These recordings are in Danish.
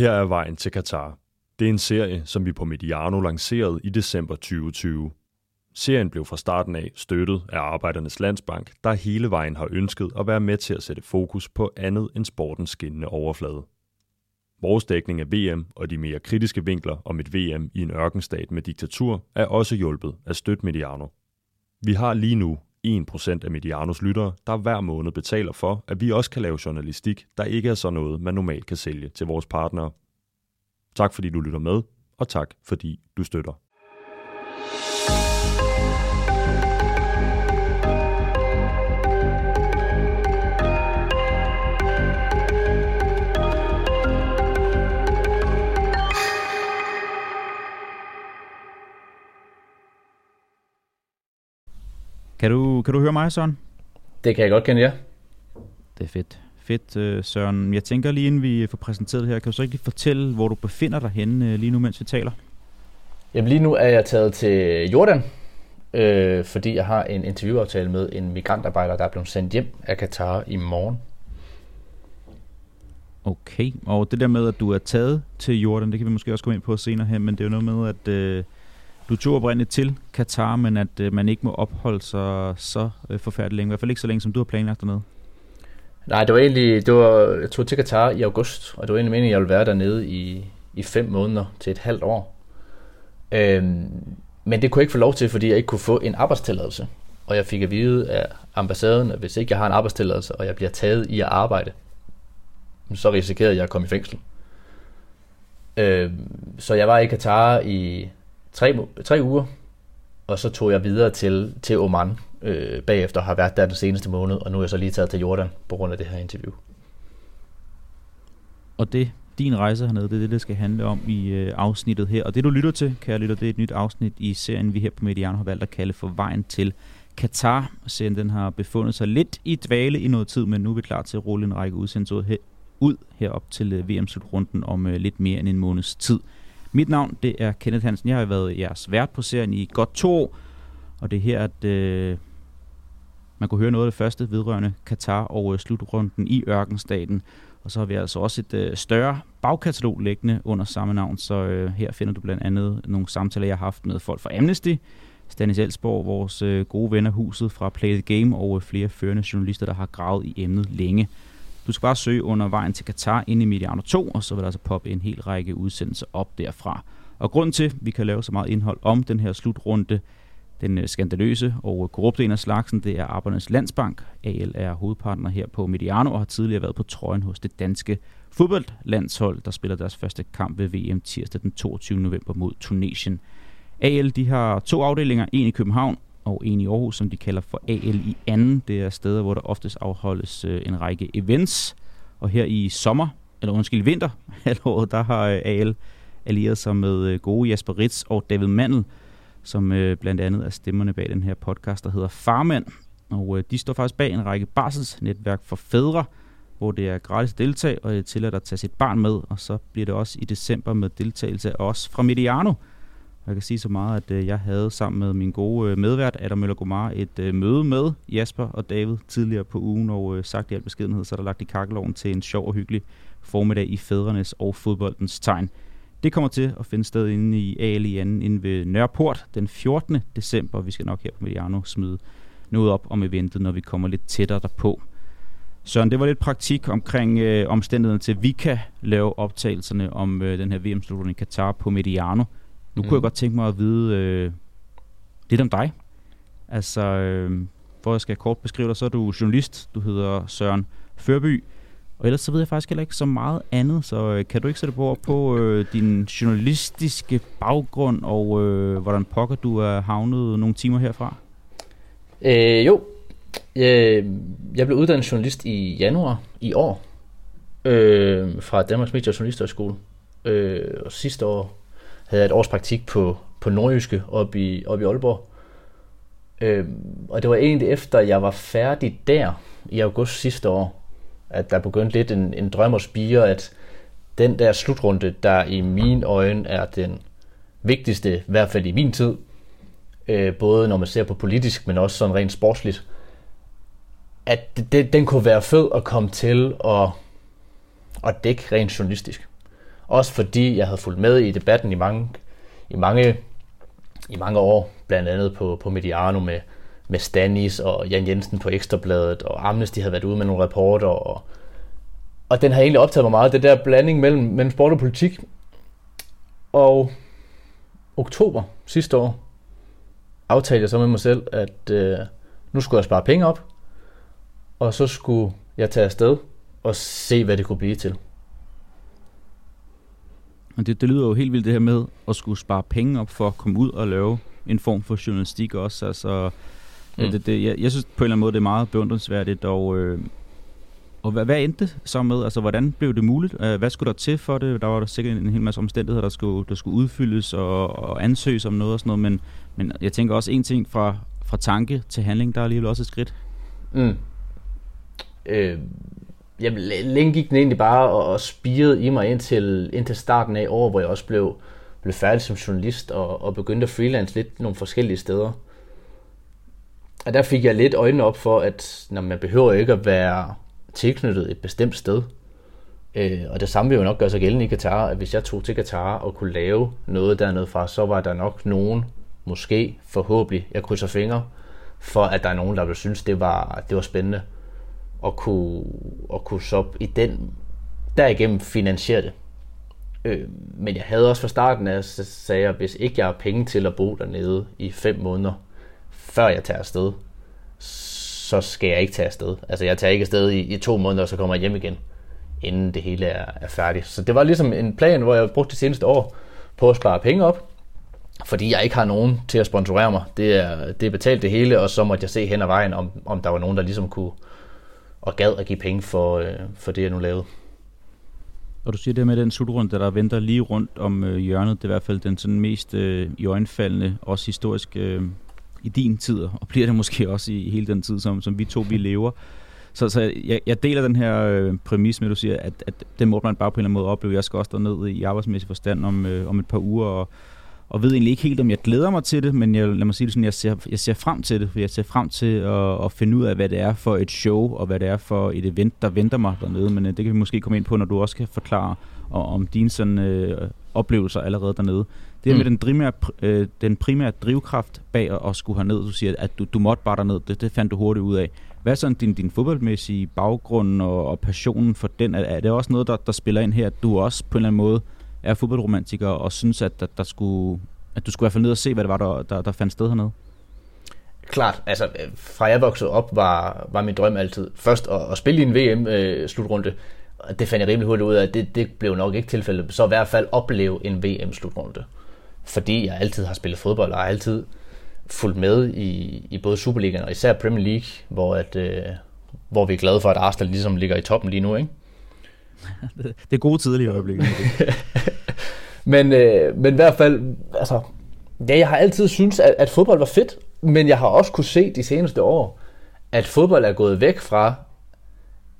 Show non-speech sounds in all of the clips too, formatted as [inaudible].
Her er vejen til Katar. Det er en serie, som vi på Mediano lancerede i december 2020. Serien blev fra starten af støttet af Arbejdernes Landsbank, der hele vejen har ønsket at være med til at sætte fokus på andet end sportens skinnende overflade. Vores dækning af VM og de mere kritiske vinkler om et VM i en ørkenstat med diktatur er også hjulpet af Støt Mediano. Vi har lige nu 1% af Medianos lyttere, der hver måned betaler for, at vi også kan lave journalistik, der ikke er så noget, man normalt kan sælge til vores partnere. Tak fordi du lytter med, og tak fordi du støtter. Kan du, kan du høre mig, Søren? Det kan jeg godt kende, ja. Det er fedt. Fedt, øh, Søren. Jeg tænker lige inden vi får præsenteret det her, kan du så ikke lige fortælle, hvor du befinder dig henne øh, lige nu, mens vi taler? Jamen lige nu er jeg taget til Jordan, øh, fordi jeg har en interviewaftale med en migrantarbejder, der er blevet sendt hjem af Katar i morgen. Okay, og det der med, at du er taget til Jordan, det kan vi måske også komme ind på senere hen, men det er jo noget med, at øh, du tog oprindeligt til Katar, men at øh, man ikke må opholde sig så øh, forfærdeligt længe. I hvert fald ikke så længe, som du har planlagt dernede. Nej, det var egentlig, det var, jeg tog til Katar i august, og det var egentlig meningen, at jeg ville være dernede i, i fem måneder til et halvt år. Øhm, men det kunne jeg ikke få lov til, fordi jeg ikke kunne få en arbejdstilladelse. Og jeg fik at vide af ambassaden, at hvis ikke jeg har en arbejdstilladelse, og jeg bliver taget i at arbejde, så risikerede jeg at komme i fængsel. Øhm, så jeg var i Katar i tre, tre uger, og så tog jeg videre til, til Oman øh, bagefter, har været der den seneste måned, og nu er jeg så lige taget til Jordan på grund af det her interview. Og det, din rejse hernede, det er det, det skal handle om i øh, afsnittet her. Og det, du lytter til, kære lytter, det er et nyt afsnit i serien, vi her på Mediano har valgt at kalde for Vejen til Katar. Serien den har befundet sig lidt i dvale i noget tid, men nu er vi klar til at rulle en række udsendelser her, ud herop til øh, VM-slutrunden om øh, lidt mere end en måneds tid. Mit navn, det er Kenneth Hansen. Jeg har været jeres vært på serien i godt to år, og det er her, at øh, man kunne høre noget af det første vedrørende Katar og øh, slutrunden i ørkenstaten. Og så har vi altså også et øh, større bagkatalog liggende under samme navn, så øh, her finder du blandt andet nogle samtaler, jeg har haft med folk fra Amnesty, Stanis Elsborg, vores øh, gode venner huset fra Play the Game, og øh, flere førende journalister, der har gravet i emnet længe. Du skal bare søge under vejen til Katar inde i Mediano 2, og så vil der altså poppe en hel række udsendelser op derfra. Og grunden til, at vi kan lave så meget indhold om den her slutrunde, den øh, skandaløse og korrupte en af slagsen, det er Arbejdernes Landsbank. AL er hovedpartner her på Mediano og har tidligere været på trøjen hos det danske fodboldlandshold, der spiller deres første kamp ved VM tirsdag den 22. november mod Tunesien. AL de har to afdelinger, en i København og en i Aarhus, som de kalder for AL i anden. Det er steder, hvor der oftest afholdes øh, en række events. Og her i sommer, eller undskyld vinter, [laughs] halvåret, der har øh, AL allieret sig med øh, gode Jasper Ritz og David Mandel, som øh, blandt andet er stemmerne bag den her podcast, der hedder Farmand. Og øh, de står faktisk bag en række barselsnetværk for fædre, hvor det er gratis at deltage, og øh, det tillader at tage sit barn med. Og så bliver det også i december med deltagelse af os fra Mediano. Jeg kan sige så meget, at øh, jeg havde sammen med min gode øh, medvært, Adam Møller Gomar, et øh, møde med Jasper og David tidligere på ugen, og øh, sagt i al beskedenhed, så er der lagt i kakkeloven til en sjov og hyggelig formiddag i fædrenes og fodboldens tegn. Det kommer til at finde sted inde i AL i anden inde ved Nørreport den 14. december. Vi skal nok her på Mediano smide noget op om eventet, når vi kommer lidt tættere derpå. Søren, det var lidt praktik omkring øh, omstændighederne til, at vi kan lave optagelserne om øh, den her VM-slutning i Katar på Mediano. Nu mm. kunne jeg godt tænke mig at vide øh, lidt om dig. Altså, øh, for jeg skal kort beskrive dig, så er du journalist. Du hedder Søren Førby. Og ellers så ved jeg faktisk heller ikke så meget andet, så øh, kan du ikke sætte på på øh, din journalistiske baggrund, og øh, hvordan pokker du er havnet nogle timer herfra? Øh, jo, øh, jeg blev uddannet journalist i januar i år, øh, fra Danmarks Medie- og Journalisterskole. Øh, og sidste år havde jeg et års praktik på, på Nordjyske op i, op i Aalborg. Øhm, og det var egentlig efter, jeg var færdig der i august sidste år, at der begyndte lidt en, en drøm at spire, at den der slutrunde, der i mine øjne er den vigtigste, i hvert fald i min tid, øh, både når man ser på politisk, men også sådan rent sportsligt, at det, den kunne være fed at komme til at, at dække rent journalistisk. Også fordi jeg havde fulgt med i debatten i mange, i mange, i mange år, blandt andet på, på Mediano med, med Stanis og Jan Jensen på Ekstrabladet, og Amnesty havde været ude med nogle rapporter, og, og den har egentlig optaget mig meget, det der blanding mellem, mellem sport og politik. Og oktober sidste år aftalte jeg så med mig selv, at øh, nu skulle jeg spare penge op, og så skulle jeg tage afsted og se, hvad det kunne blive til. Og det, det lyder jo helt vildt det her med at skulle spare penge op for at komme ud og lave en form for journalistik også. Altså, mm. det, det, jeg, jeg synes på en eller anden måde, det er meget beundringsværdigt, og, øh, og hvad, hvad endte det så med? Altså, hvordan blev det muligt? Øh, hvad skulle der til for det? Der var der sikkert en hel masse omstændigheder, der skulle, der skulle udfyldes og, og ansøges om noget og sådan noget, men, men jeg tænker også en ting fra, fra tanke til handling, der er alligevel også et skridt. Mm. Øh, jamen, længe gik den egentlig bare og, og spirede i mig indtil, indtil starten af år, hvor jeg også blev, blev færdig som journalist og, og begyndte at freelance lidt nogle forskellige steder. Og der fik jeg lidt øjnene op for, at når man behøver ikke at være tilknyttet et bestemt sted. Øh, og det samme vil jo nok gøre sig gældende i Katar, at hvis jeg tog til Katar og kunne lave noget dernede fra, så var der nok nogen, måske, forhåbentlig, jeg krydser fingre, for at der er nogen, der vil synes, det var, det var spændende og kunne, og kunne så i den derigennem finansiere det. Øh, men jeg havde også fra starten af, så sagde jeg, hvis ikke jeg har penge til at bo dernede i fem måneder, før jeg tager afsted, så skal jeg ikke tage afsted. Altså jeg tager ikke afsted i, i to måneder, og så kommer jeg hjem igen, inden det hele er, er færdigt. Så det var ligesom en plan, hvor jeg brugte de seneste år på at spare penge op, fordi jeg ikke har nogen til at sponsorere mig. Det er, det er betalt det hele, og så måtte jeg se hen ad vejen, om, om der var nogen, der ligesom kunne, og gad at give penge for, øh, for det, jeg nu lavede. Og du siger det med den slutrunde, der venter lige rundt om øh, hjørnet, det er i hvert fald den sådan mest øh, i øjenfaldende, også historisk øh, i din tid, og bliver det måske også i hele den tid, som, som vi to vi lever. Så, så jeg, jeg deler den her øh, præmis med, at du siger, at, at den må man bare på en eller anden måde opleve. Jeg skal også derned i arbejdsmæssig forstand om, øh, om et par uger, og, og ved egentlig ikke helt, om jeg glæder mig til det, men jeg, lad mig sige det sådan, jeg ser, jeg ser frem til det, for jeg ser frem til at, at finde ud af, hvad det er for et show, og hvad det er for et event, der venter mig dernede, men øh, det kan vi måske komme ind på, når du også kan forklare og, om dine sådan, øh, oplevelser allerede dernede. Det er mm. med den primære, øh, den primære drivkraft bag at, at skulle herned, du siger, at du, du måtte bare derned, det, det fandt du hurtigt ud af. Hvad er sådan din, din fodboldmæssige baggrund og, og passionen for den? Er, er det også noget, der, der spiller ind her, at du også på en eller anden måde er fodboldromantiker og synes, at, der, der skulle, at du skulle i hvert fald ned og se, hvad det var, der, der, der fandt sted hernede? Klart, altså øh, fra jeg voksede op, var, var min drøm altid først at, at spille i en VM-slutrunde. Øh, det fandt jeg rimelig hurtigt ud af, at det, det blev nok ikke tilfældet. Så i hvert fald opleve en VM-slutrunde. Fordi jeg altid har spillet fodbold, og har altid fulgt med i, i både Superligaen og især Premier League, hvor, at, øh, hvor vi er glade for, at Arsenal ligesom ligger i toppen lige nu. Ikke? [laughs] det er gode tidlige øjeblikke. [laughs] men, øh, men i hvert fald, altså, ja, jeg har altid syntes, at, at fodbold var fedt, men jeg har også kunne se de seneste år, at fodbold er gået væk fra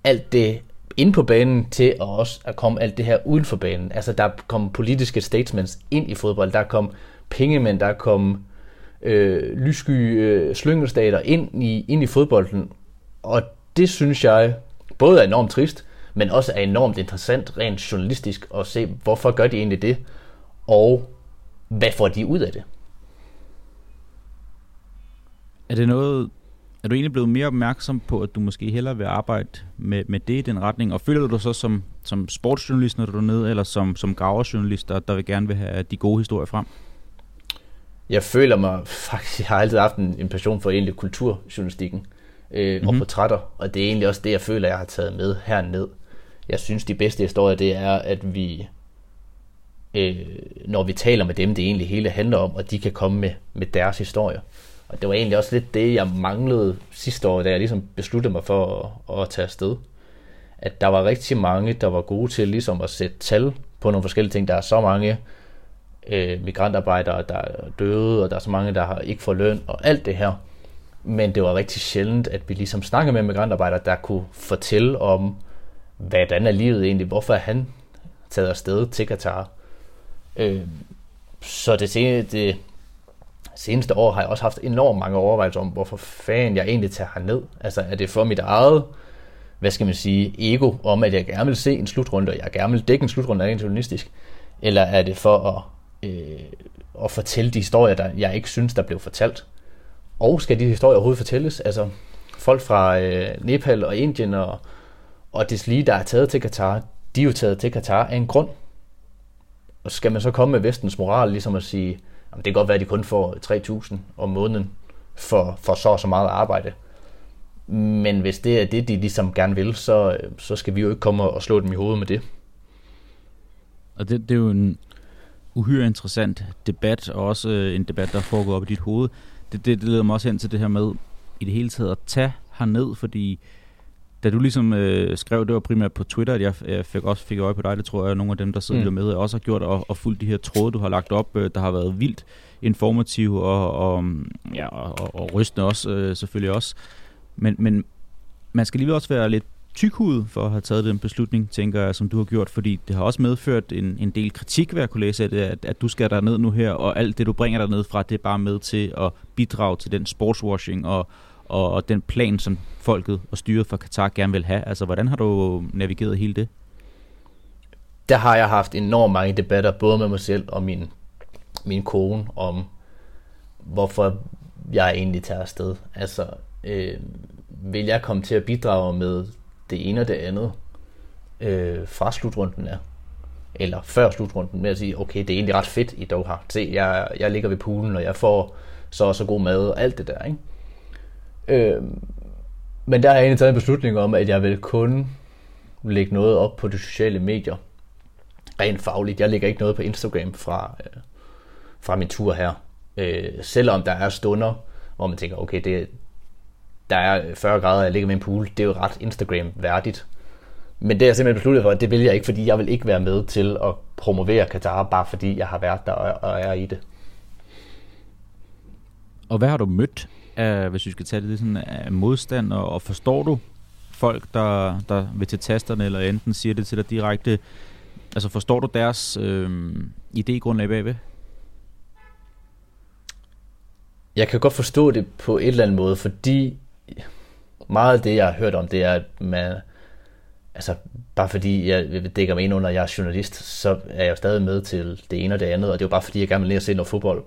alt det ind på banen til at også at komme alt det her uden for banen. Altså der kom politiske statements ind i fodbold, der kom pengemænd, der kom øh, lyssky øh, slyngelstater ind i, ind i fodbolden. Og det synes jeg både er enormt trist, men også er enormt interessant rent journalistisk at se, hvorfor gør de egentlig det, og hvad får de ud af det. Er det noget, er du egentlig blevet mere opmærksom på, at du måske hellere vil arbejde med, med det i den retning? Og føler du dig så som, som sportsjournalist, når du er nede, eller som, som graverjournalist, der, der vil gerne vil have de gode historier frem? Jeg føler mig faktisk, jeg har altid haft en, en passion for egentlig kulturjournalistikken øh, mm-hmm. og mhm. portrætter, og det er egentlig også det, jeg føler, jeg har taget med herned jeg synes, de bedste historier, det er, at vi, øh, når vi taler med dem, det egentlig hele handler om, og de kan komme med, med deres historier. Og det var egentlig også lidt det, jeg manglede sidste år, da jeg ligesom besluttede mig for at, at tage afsted. At der var rigtig mange, der var gode til ligesom at sætte tal på nogle forskellige ting. Der er så mange øh, migrantarbejdere, der er døde, og der er så mange, der har ikke får løn, og alt det her. Men det var rigtig sjældent, at vi ligesom snakkede med migrantarbejdere, der kunne fortælle om, hvordan er livet egentlig? Hvorfor er han taget afsted til Katar? Øh, så det, seneste, det seneste år har jeg også haft enormt mange overvejelser om, hvorfor fanden jeg egentlig tager ned. Altså er det for mit eget hvad skal man sige, ego om, at jeg gerne vil se en slutrunde, og jeg gerne vil dække en slutrunde rent journalistisk? Eller er det for at, øh, at fortælle de historier, der jeg ikke synes, der blev fortalt? Og skal de historier overhovedet fortælles? Altså, folk fra øh, Nepal og Indien og, og deslige, der er taget til Katar, de er jo taget til Katar af en grund. Og skal man så komme med vestens moral, ligesom at sige, jamen det kan godt være, at de kun får 3.000 om måneden for, for så og så meget arbejde. Men hvis det er det, de ligesom gerne vil, så, så skal vi jo ikke komme og slå dem i hovedet med det. Og det, det er jo en uhyre interessant debat, og også øh, en debat, der foregår op i dit hoved. Det, det, det leder mig også hen til det her med, i det hele taget at tage herned, fordi da du ligesom øh, skrev, det var primært på Twitter, at jeg, jeg fik også fik øje på dig, det tror jeg, at nogle af dem, der sidder mm. med, også har gjort, og, og fulgt de her tråde, du har lagt op, øh, der har været vildt informative og, og, ja, og, og, rystende også, øh, selvfølgelig også. Men, men man skal lige også være lidt tykhudet for at have taget den beslutning, tænker jeg, som du har gjort, fordi det har også medført en, en del kritik, hvad jeg kunne læse af det, at, at du skal der ned nu her, og alt det, du bringer der ned fra, det er bare med til at bidrage til den sportswashing og, og, og den plan, som folket og styret for Katar gerne vil have. Altså, hvordan har du navigeret hele det? Der har jeg haft enormt mange debatter, både med mig selv og min, min kone, om hvorfor jeg egentlig tager afsted. Altså, øh, vil jeg komme til at bidrage med det ene og det andet øh, fra slutrunden af? Eller før slutrunden med at sige, okay, det er egentlig ret fedt i Doha. Se, jeg, jeg ligger ved poolen, og jeg får så og så god mad og alt det der, ikke? Øh, men der har jeg egentlig taget en beslutning om, at jeg vil kun lægge noget op på de sociale medier. Rent fagligt. Jeg lægger ikke noget på Instagram fra, øh, fra min tur her. Øh, selvom der er stunder, hvor man tænker, okay, det, der er 40 grader, jeg ligger med en pool, det er jo ret Instagram-værdigt. Men det er jeg simpelthen besluttet for, at det vil jeg ikke, fordi jeg vil ikke være med til at promovere Katar, bare fordi jeg har været der og er i det. Og hvad har du mødt, af, hvis vi skal tage det sådan, af modstand, og, og forstår du folk, der, der vil til tasterne, eller enten siger det til dig direkte, altså forstår du deres øh, idégrundlag bagved? Jeg kan godt forstå det på et eller andet måde, fordi meget af det, jeg har hørt om, det er, at man, altså bare fordi jeg dækker mig ind under, at jeg er journalist, så er jeg jo stadig med til det ene og det andet, og det er jo bare fordi, jeg gerne vil at se noget fodbold.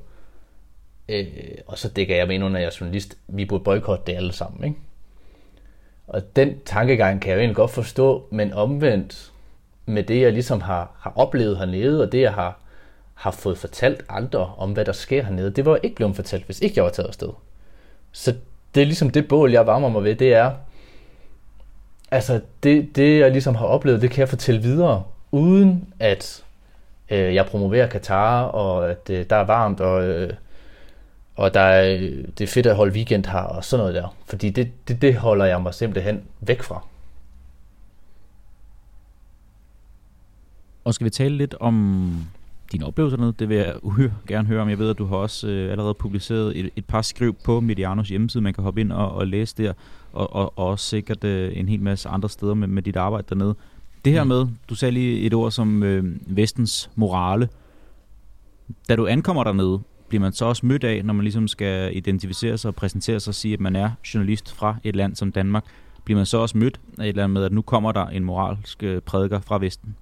Øh, og så dækker jeg mig ind under, at jeg er journalist. Vi burde boykotte det alle sammen, ikke? Og den tankegang kan jeg jo egentlig godt forstå, men omvendt med det, jeg ligesom har, har oplevet hernede, og det, jeg har, har fået fortalt andre om, hvad der sker hernede, det var ikke blevet fortalt, hvis ikke jeg var taget afsted. Så det er ligesom det bål, jeg varmer mig ved, det er, altså det, det jeg ligesom har oplevet, det kan jeg fortælle videre, uden at øh, jeg promoverer Katar, og at øh, der er varmt, og, øh, og der er, det er fedt at holde weekend her, og sådan noget der. Fordi det, det, det holder jeg mig simpelthen væk fra. Og skal vi tale lidt om dine oplevelser dernede. Det vil jeg [laughs] uhyre gerne høre om. Jeg ved, at du har også øh, allerede publiceret et, et par skriv på Medianos hjemmeside, man kan hoppe ind og, og læse der, og, og, og også sikkert øh, en hel masse andre steder med, med dit arbejde dernede. Det her mm. med, du sagde lige et ord som øh, vestens morale. Da du ankommer dernede, bliver man så også mødt af, når man ligesom skal identificere sig og præsentere sig og sige, at man er journalist fra et land som Danmark, bliver man så også mødt af et eller andet med, at nu kommer der en moralsk øh, prædiker fra Vesten?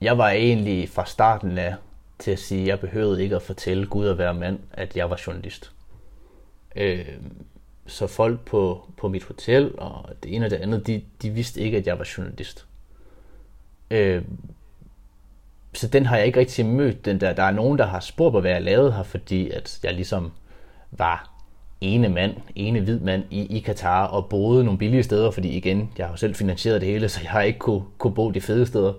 jeg var egentlig fra starten af til at sige, at jeg behøvede ikke at fortælle Gud at være mand, at jeg var journalist. Øh, så folk på, på mit hotel og det ene og det andet, de, de vidste ikke, at jeg var journalist. Øh, så den har jeg ikke rigtig mødt. Den der. der er nogen, der har spurgt på, hvad jeg lavede her, fordi at jeg ligesom var ene mand, ene hvid mand i, i Katar og boede nogle billige steder, fordi igen, jeg har jo selv finansieret det hele, [laughs] så jeg har ikke kunne, kunne bo de fede steder.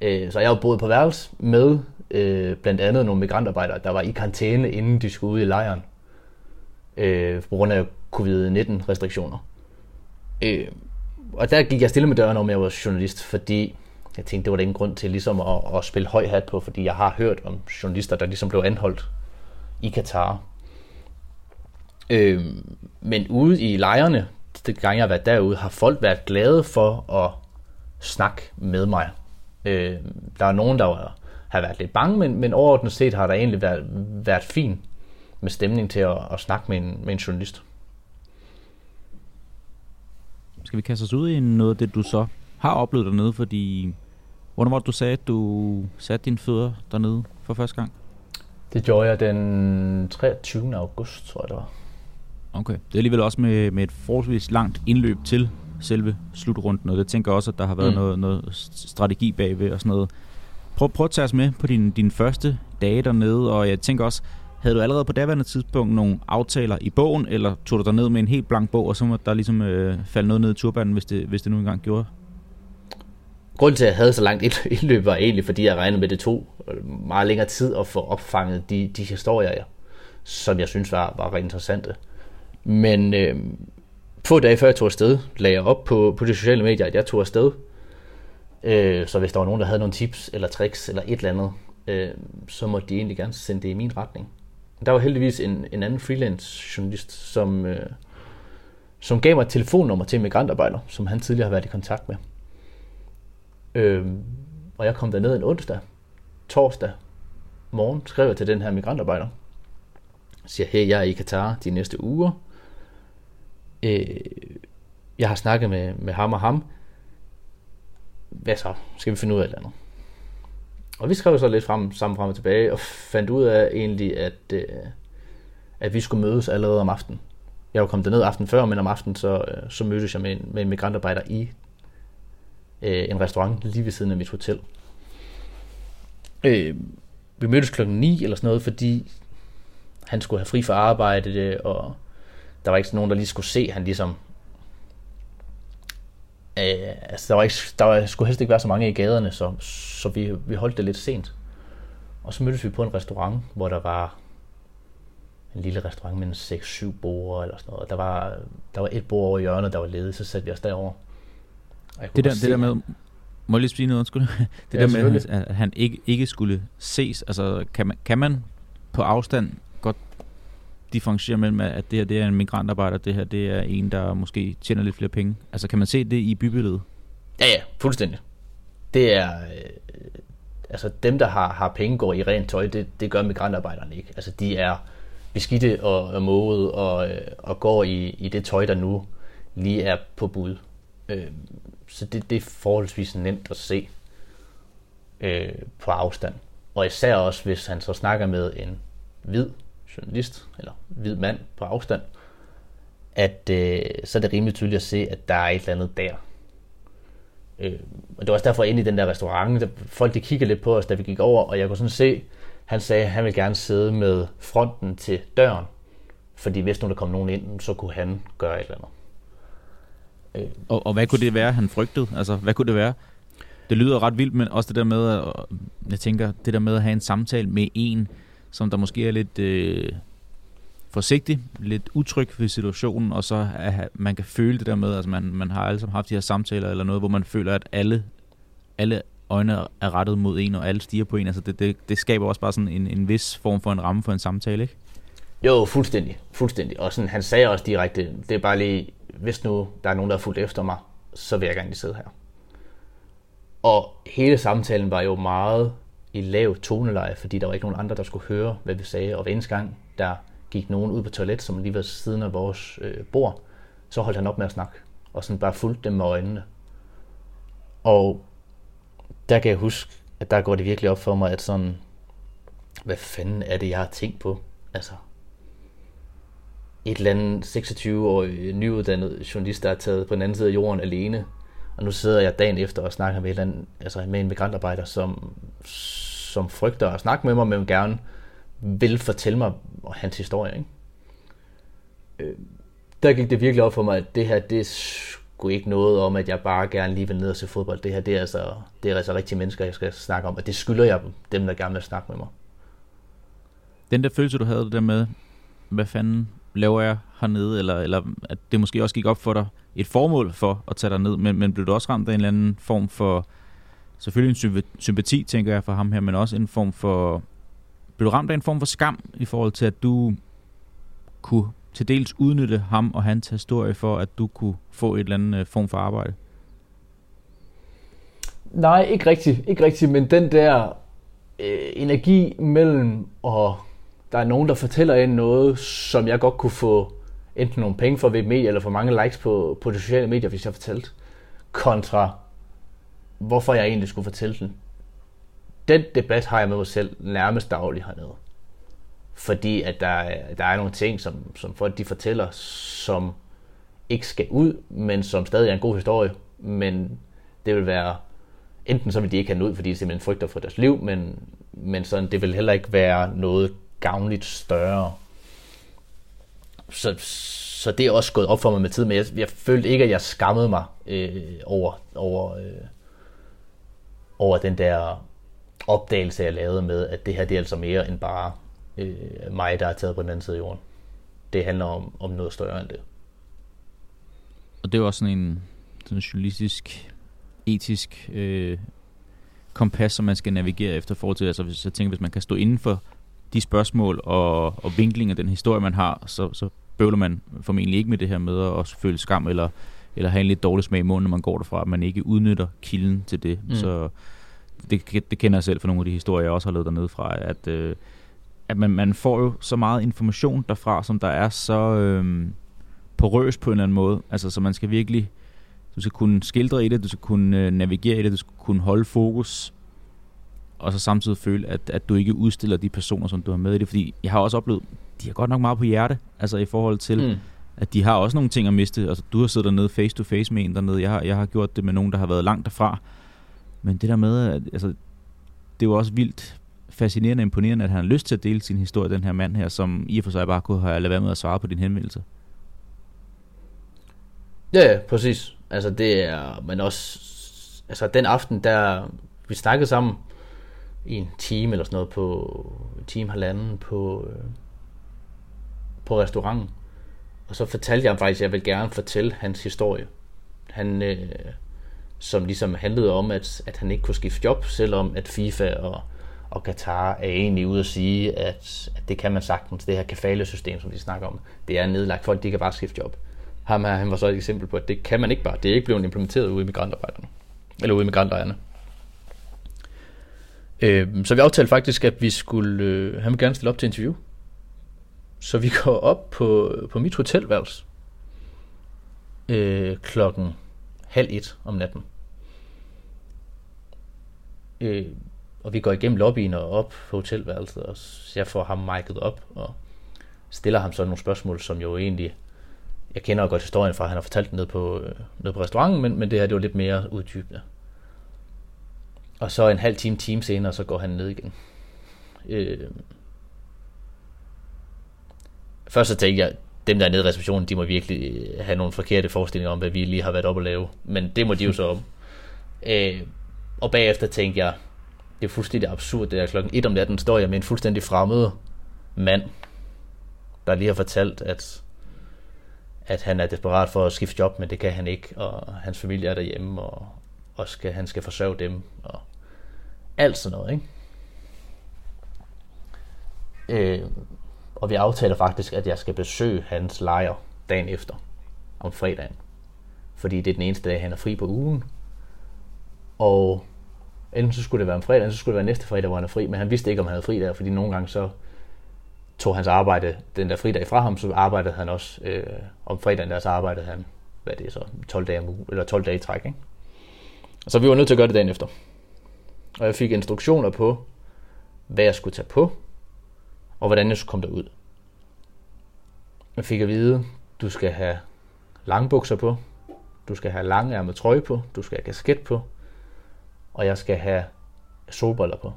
Øh, så jeg har boet på værelse med øh, blandt andet nogle migrantarbejdere, der var i karantæne, inden de skulle ud i lejren. Øh, på grund af covid-19 restriktioner. Øh, og der gik jeg stille med døren om, jeg var journalist, fordi jeg tænkte, det var der ingen grund til ligesom at, at spille høj hat på, fordi jeg har hørt om journalister, der ligesom blev anholdt i Katar. Øh, men ude i lejrene, det gang jeg har været derude, har folk været glade for at snakke med mig. Øh, der er nogen, der har været lidt bange, men, men overordnet set har der egentlig været, været fint med stemning til at, at snakke med en, med en journalist. skal vi kaste os ud i noget af det, du så har oplevet dernede? Fordi, hvornår var det, du sagde, at du satte dine fødder dernede for første gang? Det gjorde jeg den 23. august, tror jeg det var. Okay. Det er alligevel også med, med et forholdsvis langt indløb til selve slutrunden, og det tænker også, at der har været mm. noget, noget strategi bagved og sådan noget. Prøv, prøv at tage os med på din, din første dage dernede, og jeg tænker også, havde du allerede på daværende tidspunkt nogle aftaler i bogen, eller tog du dig ned med en helt blank bog, og så må der ligesom øh, falde noget ned i turbanen, hvis det, hvis det nu engang gjorde? Grunden til, at jeg havde så langt indløb, var egentlig, fordi jeg regnede med, det tog øh, meget længere tid at få opfanget de, de historier, som jeg synes var, var ret interessante. Men øh, få dage før jeg tog afsted, lagde jeg op på, på de sociale medier, at jeg tog afsted. Øh, så hvis der var nogen, der havde nogle tips eller tricks eller et eller andet, øh, så måtte de egentlig gerne sende det i min retning. Der var heldigvis en, en anden freelance journalist, som, øh, som gav mig et telefonnummer til en migrantarbejder, som han tidligere har været i kontakt med. Øh, og jeg kom derned en onsdag, torsdag morgen, skrev jeg til den her migrantarbejder. Siger, hey, jeg er i Katar de næste uger. Øh, jeg har snakket med, med ham og ham. Hvad så? Skal vi finde ud af et eller andet? Og vi skrev så lidt frem, sammen frem og tilbage, og fandt ud af egentlig, at, øh, at vi skulle mødes allerede om aftenen. Jeg var kommet derned aften før, men om aftenen så, øh, så mødtes jeg med en, med en migrantarbejder i øh, en restaurant lige ved siden af mit hotel. Øh, vi mødtes klokken 9 eller sådan noget, fordi han skulle have fri for arbejde, øh, og der var ikke nogen, der lige skulle se, han ligesom... Øh, altså, der, var ikke, der var, skulle helst ikke være så mange i gaderne, så, så vi, vi holdt det lidt sent. Og så mødtes vi på en restaurant, hvor der var en lille restaurant med 6-7 borde eller sådan noget. Der var, der var et bord over i hjørnet, der var ledigt, så satte vi os derover. Det der, det der med, må jeg lige sige noget, undskyld? Det ja, der med, at han ikke, ikke skulle ses, altså kan man, kan man på afstand godt differentiere mellem, at det her det er en migrantarbejder, det her det er en, der måske tjener lidt flere penge? Altså kan man se det i bybilledet? Ja, ja, fuldstændig. Det er, øh, altså dem, der har, har penge, går i rent tøj, det, det gør migrantarbejderne ikke. Altså de er beskidte og, og måget og, øh, og går i, i det tøj, der nu lige er på bud. Øh, så det, det er forholdsvis nemt at se øh, på afstand. Og især også, hvis han så snakker med en hvid journalist, eller hvid mand på afstand, at øh, så er det rimelig tydeligt at se, at der er et eller andet der. Øh, og det var også derfor inde i den der restaurant, der folk de kiggede lidt på os, da vi gik over, og jeg kunne sådan se, han sagde, at han ville gerne sidde med fronten til døren, fordi hvis nu der kom nogen ind, så kunne han gøre et eller andet. Øh, og, og hvad kunne det være, han frygtede? Altså, hvad kunne det være? Det lyder ret vildt, men også det der med, at, jeg tænker, det der med at have en samtale med en, som der måske er lidt øh, forsigtig, lidt utryg ved situationen, og så at man kan føle det der med, altså man, man har alle sammen haft de her samtaler eller noget, hvor man føler, at alle, alle øjne er rettet mod en, og alle stiger på en. Altså det, det, det skaber også bare sådan en, en vis form for en ramme for en samtale, ikke? Jo, fuldstændig. Fuldstændig. Og sådan, han sagde også direkte, det er bare lige, hvis nu der er nogen, der har fulgt efter mig, så vil jeg gerne lige sidde her. Og hele samtalen var jo meget i lav toneleje, fordi der var ikke nogen andre, der skulle høre, hvad vi sagde. Og hver eneste gang, der gik nogen ud på toilet, som lige var siden af vores øh, bord, så holdt han op med at snakke. Og sådan bare fulgte dem med øjnene. Og der kan jeg huske, at der går det virkelig op for mig, at sådan, hvad fanden er det, jeg har tænkt på? Altså, et eller andet 26-årig nyuddannet journalist, der er taget på den anden side af jorden alene. Og nu sidder jeg dagen efter og snakker med, et eller andet, altså med en migrantarbejder, som, som frygter at snakke med mig, men gerne vil fortælle mig hans historie. Ikke? Øh, der gik det virkelig op for mig, at det her, det er sgu ikke noget om, at jeg bare gerne lige vil ned og se fodbold. Det her, det er altså, det er altså rigtige mennesker, jeg skal snakke om, og det skylder jeg dem, der gerne vil snakke med mig. Den der følelse, du havde det der med, hvad fanden laver jeg hernede, eller, eller at det måske også gik op for dig et formål for at tage dig ned, men, men blev du også ramt af en eller anden form for, selvfølgelig en sympati, tænker jeg, for ham her, men også en form for, blev du ramt af en form for skam i forhold til, at du kunne til dels udnytte ham og hans historie for, at du kunne få et eller andet øh, form for arbejde? Nej, ikke rigtigt, ikke rigtigt, men den der øh, energi mellem at der er nogen, der fortæller en noget, som jeg godt kunne få enten nogle penge for ved medie, eller for mange likes på, på de sociale medier, hvis jeg fortalte, kontra hvorfor jeg egentlig skulle fortælle den. Den debat har jeg med mig selv nærmest dagligt hernede. Fordi at der, der er nogle ting, som, som folk de fortæller, som ikke skal ud, men som stadig er en god historie. Men det vil være, enten så vil de ikke have den ud, fordi de simpelthen frygter for deres liv, men, men sådan, det vil heller ikke være noget gavnligt større. Så, så det er også gået op for mig med tiden, men jeg, jeg følte ikke, at jeg skammede mig øh, over, over, øh, over den der opdagelse, jeg lavede med, at det her det er altså mere end bare øh, mig, der er taget på den anden side af jorden. Det handler om, om noget større end det. Og det er også sådan en sådan journalistisk, etisk øh, kompas, som man skal navigere efter forhold til, altså hvis jeg tænker, hvis man kan stå inden for de spørgsmål og, og vinkling af den historie, man har, så, så bøvler man formentlig ikke med det her med at også føle skam, eller, eller have en lidt dårlig smag i munden, når man går derfra, at man ikke udnytter kilden til det. Mm. Så det, det kender jeg selv fra nogle af de historier, jeg også har lavet dernede fra, at, øh, at man, man får jo så meget information derfra, som der er så øh, porøs på en eller anden måde. Altså, så man skal virkelig, du skal kunne skildre i det, du skal kunne øh, navigere i det, du skal kunne holde fokus, og så samtidig føle, at, at du ikke udstiller de personer, som du har med i det. Fordi jeg har også oplevet, de har godt nok meget på hjerte, altså i forhold til, mm. at de har også nogle ting at miste. Altså, du har siddet dernede face to face med en dernede, jeg har, jeg har gjort det med nogen, der har været langt derfra. Men det der med, at, altså, det er jo også vildt fascinerende og imponerende, at han har lyst til at dele sin historie, den her mand her, som i og for sig bare kunne have lavet være med at svare på din henvendelse. Ja, ja, præcis. Altså det er, men også, altså den aften, der vi snakkede sammen en time eller sådan noget på, en time halvanden på, øh, på restauranten. Og så fortalte jeg ham faktisk, at jeg vil gerne fortælle hans historie. Han, øh, som ligesom handlede om, at, at han ikke kunne skifte job, selvom at FIFA og, og Qatar er egentlig ude at sige, at, at det kan man sagtens. Det her kafalesystem, som de snakker om, det er nedlagt. Folk de kan bare skifte job. Ham her, han var så et eksempel på, at det kan man ikke bare. Det er ikke blevet implementeret ude i migrantarbejderne. Eller ude i migrantlejrene. Øh, så vi aftalte faktisk, at vi skulle, øh, han vil gerne stille op til interview. Så vi går op på, på mit hotelværelse øh, klokken halv et om natten. Øh, og vi går igennem lobbyen og op på hotelværelset, og jeg får ham mic'et op, og stiller ham så nogle spørgsmål, som jo egentlig, jeg kender godt historien fra, han har fortalt den ned på, øh, ned på restauranten, men, men det her det var lidt mere uddybende. Og så en halv time, time senere, så går han ned igen. Øh, først så tænkte jeg, dem der er nede i receptionen, de må virkelig øh, have nogle forkerte forestillinger om, hvad vi lige har været op at lave. Men det må de jo så om. [laughs] Øh, og bagefter tænkte jeg, det er fuldstændig absurd, det er klokken 1 om natten, står jeg med en fuldstændig fremmed mand, der lige har fortalt, at, at han er desperat for at skifte job, men det kan han ikke, og hans familie er derhjemme, og, og skal, han skal forsørge dem, og alt sådan noget, ikke? Øh, og vi aftaler faktisk, at jeg skal besøge hans lejr dagen efter, om fredagen. Fordi det er den eneste dag, han er fri på ugen. Og enten så skulle det være om fredagen, så skulle det være næste fredag, hvor han er fri. Men han vidste ikke, om han havde fri der, fordi nogle gange så tog hans arbejde den der fridag fra ham, så arbejdede han også øh, om fredagen der, så arbejdede han, hvad det er så, 12 dage om uge, eller 12 dage i træk, ikke? Så vi var nødt til at gøre det dagen efter. Og jeg fik instruktioner på, hvad jeg skulle tage på, og hvordan jeg skulle komme derud. Jeg fik at vide, du skal have langbukser på, du skal have langærmet trøje på, du skal have kasket på, og jeg skal have solbriller på.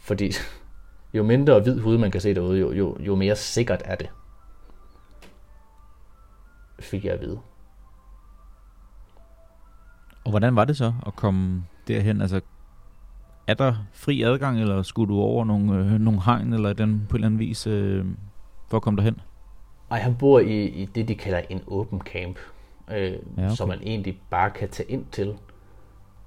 Fordi [laughs] jo mindre hvid hud man kan se derude, jo, jo, jo mere sikkert er det. Fik jeg at vide. Og hvordan var det så at komme derhen? Altså, er der fri adgang, eller skulle du over nogle, øh, nogle hegn, eller den på en eller anden vis, øh, for at komme derhen? Ej, han bor i, i det, de kalder en open camp, øh, ja, okay. som man egentlig bare kan tage ind til.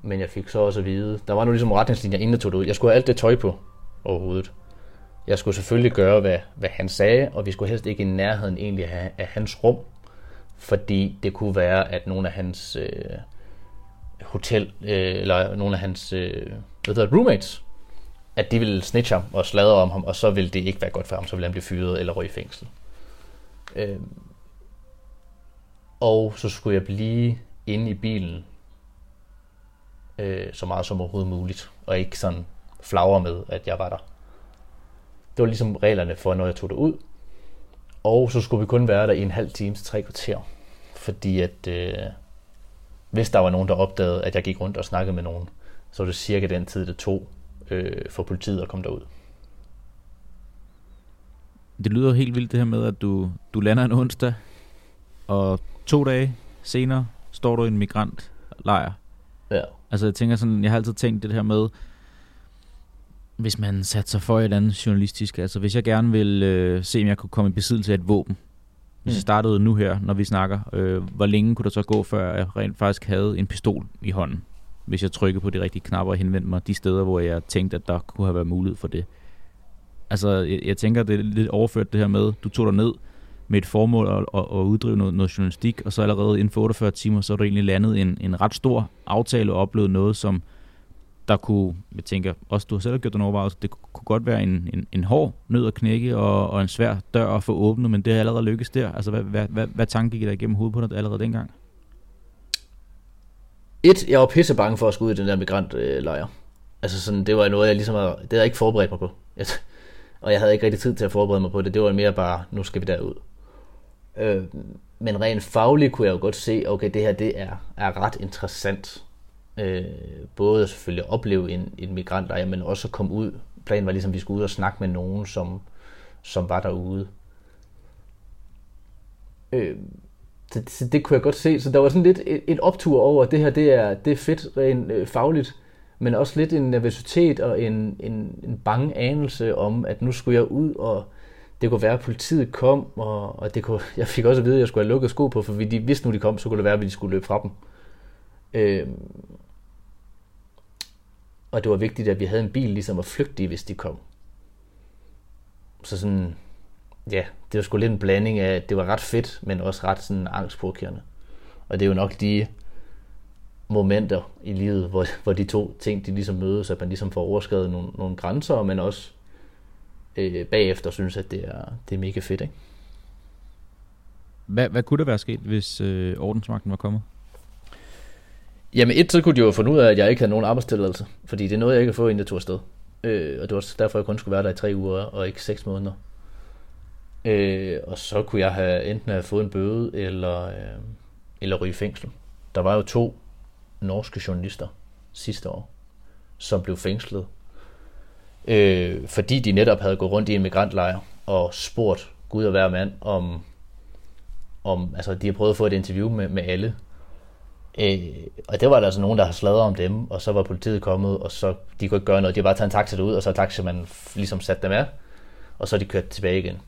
Men jeg fik så også at vide, der var nu ligesom retningslinjer, inden jeg tog det ud. Jeg skulle have alt det tøj på overhovedet. Jeg skulle selvfølgelig gøre, hvad, hvad han sagde, og vi skulle helst ikke i nærheden egentlig have, af hans rum, fordi det kunne være, at nogle af hans øh, hotel, øh, eller nogle af hans øh, hvad hedder, roommates, at de ville snitche ham og sladre om ham, og så ville det ikke være godt for ham, så ville han blive fyret eller røg i fængsel. Øh, Og så skulle jeg blive inde i bilen øh, så meget som overhovedet muligt, og ikke sådan flagre med, at jeg var der. Det var ligesom reglerne for, når jeg tog det ud. Og så skulle vi kun være der i en halv time til tre kvarter. Fordi at øh, hvis der var nogen, der opdagede, at jeg gik rundt og snakkede med nogen, så var det cirka den tid, det tog øh, for politiet at komme derud. Det lyder helt vildt det her med, at du, du lander en onsdag, og to dage senere står du i en migrantlejr. Ja. Altså jeg tænker sådan, jeg har altid tænkt det her med, hvis man satte sig for et eller andet journalistisk, altså hvis jeg gerne vil øh, se, om jeg kunne komme i besiddelse af et våben, hvis Mm. jeg startede nu her, når vi snakker, øh, hvor længe kunne der så gå, før jeg rent faktisk havde en pistol i hånden? Hvis jeg trykkede på de rigtige knapper og henvendte mig de steder, hvor jeg tænkte, at der kunne have været mulighed for det. Altså, jeg, jeg tænker, det er lidt overført det her med, du tog dig ned med et formål at, at, at uddrive noget, noget journalistik, og så allerede inden for 48 timer, så er du egentlig landet en, en ret stor aftale og oplevet noget, som der kunne, jeg tænker, også du har selv gjort den overvejelse, det kunne godt være en, en, en hård nød at knække og, og en svær dør at få åbnet, men det har allerede lykkes der. Altså, hvad, hvad, hvad, hvad tanke gik der igennem hovedet på dig allerede dengang? Et, jeg var pisse bange for at skulle ud i den der migrantlejr. Altså sådan, det var noget, jeg ligesom havde, det havde jeg ikke forberedt mig på. [laughs] Og jeg havde ikke rigtig tid til at forberede mig på det. Det var mere bare, nu skal vi derud. Øh, men rent fagligt kunne jeg jo godt se, okay, det her det er, er ret interessant. Øh, både selvfølgelig at opleve en, en migrantlejr, men også at komme ud. Planen var ligesom, at vi skulle ud og snakke med nogen, som, som var derude. Øh, så, så det kunne jeg godt se. Så der var sådan lidt en, optur over, at det her det er, det er fedt rent øh, fagligt, men også lidt en nervøsitet og en, en, en bange anelse om, at nu skulle jeg ud, og det kunne være, at politiet kom, og, og det kunne, jeg fik også at vide, at jeg skulle have lukket sko på, for de vidste nu, de kom, så kunne det være, at vi skulle løbe fra dem. Øh, og det var vigtigt, at vi havde en bil ligesom at flygte i, hvis de kom. Så sådan, ja, det var sgu lidt en blanding af, at det var ret fedt, men også ret sådan angstpåkærende. Og det er jo nok de momenter i livet, hvor, [laughs] hvor de to ting, de ligesom mødes, at man ligesom får overskrevet nogle, nogle grænser, men også øh, bagefter synes, at det er, det er mega fedt, ikke? Hvad, hvad kunne der være sket, hvis øh, ordensmagten var kommet? Jamen et, så kunne de jo have fundet ud af, at jeg ikke havde nogen arbejdstilladelse, fordi det er noget, jeg ikke har fået, inden jeg tog afsted. Øh, og det var også derfor, jeg kun skulle være der i tre uger, og ikke seks måneder. Øh, og så kunne jeg have enten have fået en bøde, eller, øh, eller ryge i fængsel. Der var jo to norske journalister sidste år, som blev fængslet, øh, fordi de netop havde gået rundt i en migrantlejr og spurgt Gud og hver mand om, om altså de har prøvet at få et interview med, med alle, Øh, og det var der altså nogen, der har sladret om dem, og så var politiet kommet, og så de kunne ikke gøre noget. De har bare taget en taxa ud, og så har taxamanden ligesom sat dem af, og så er de kørt tilbage igen.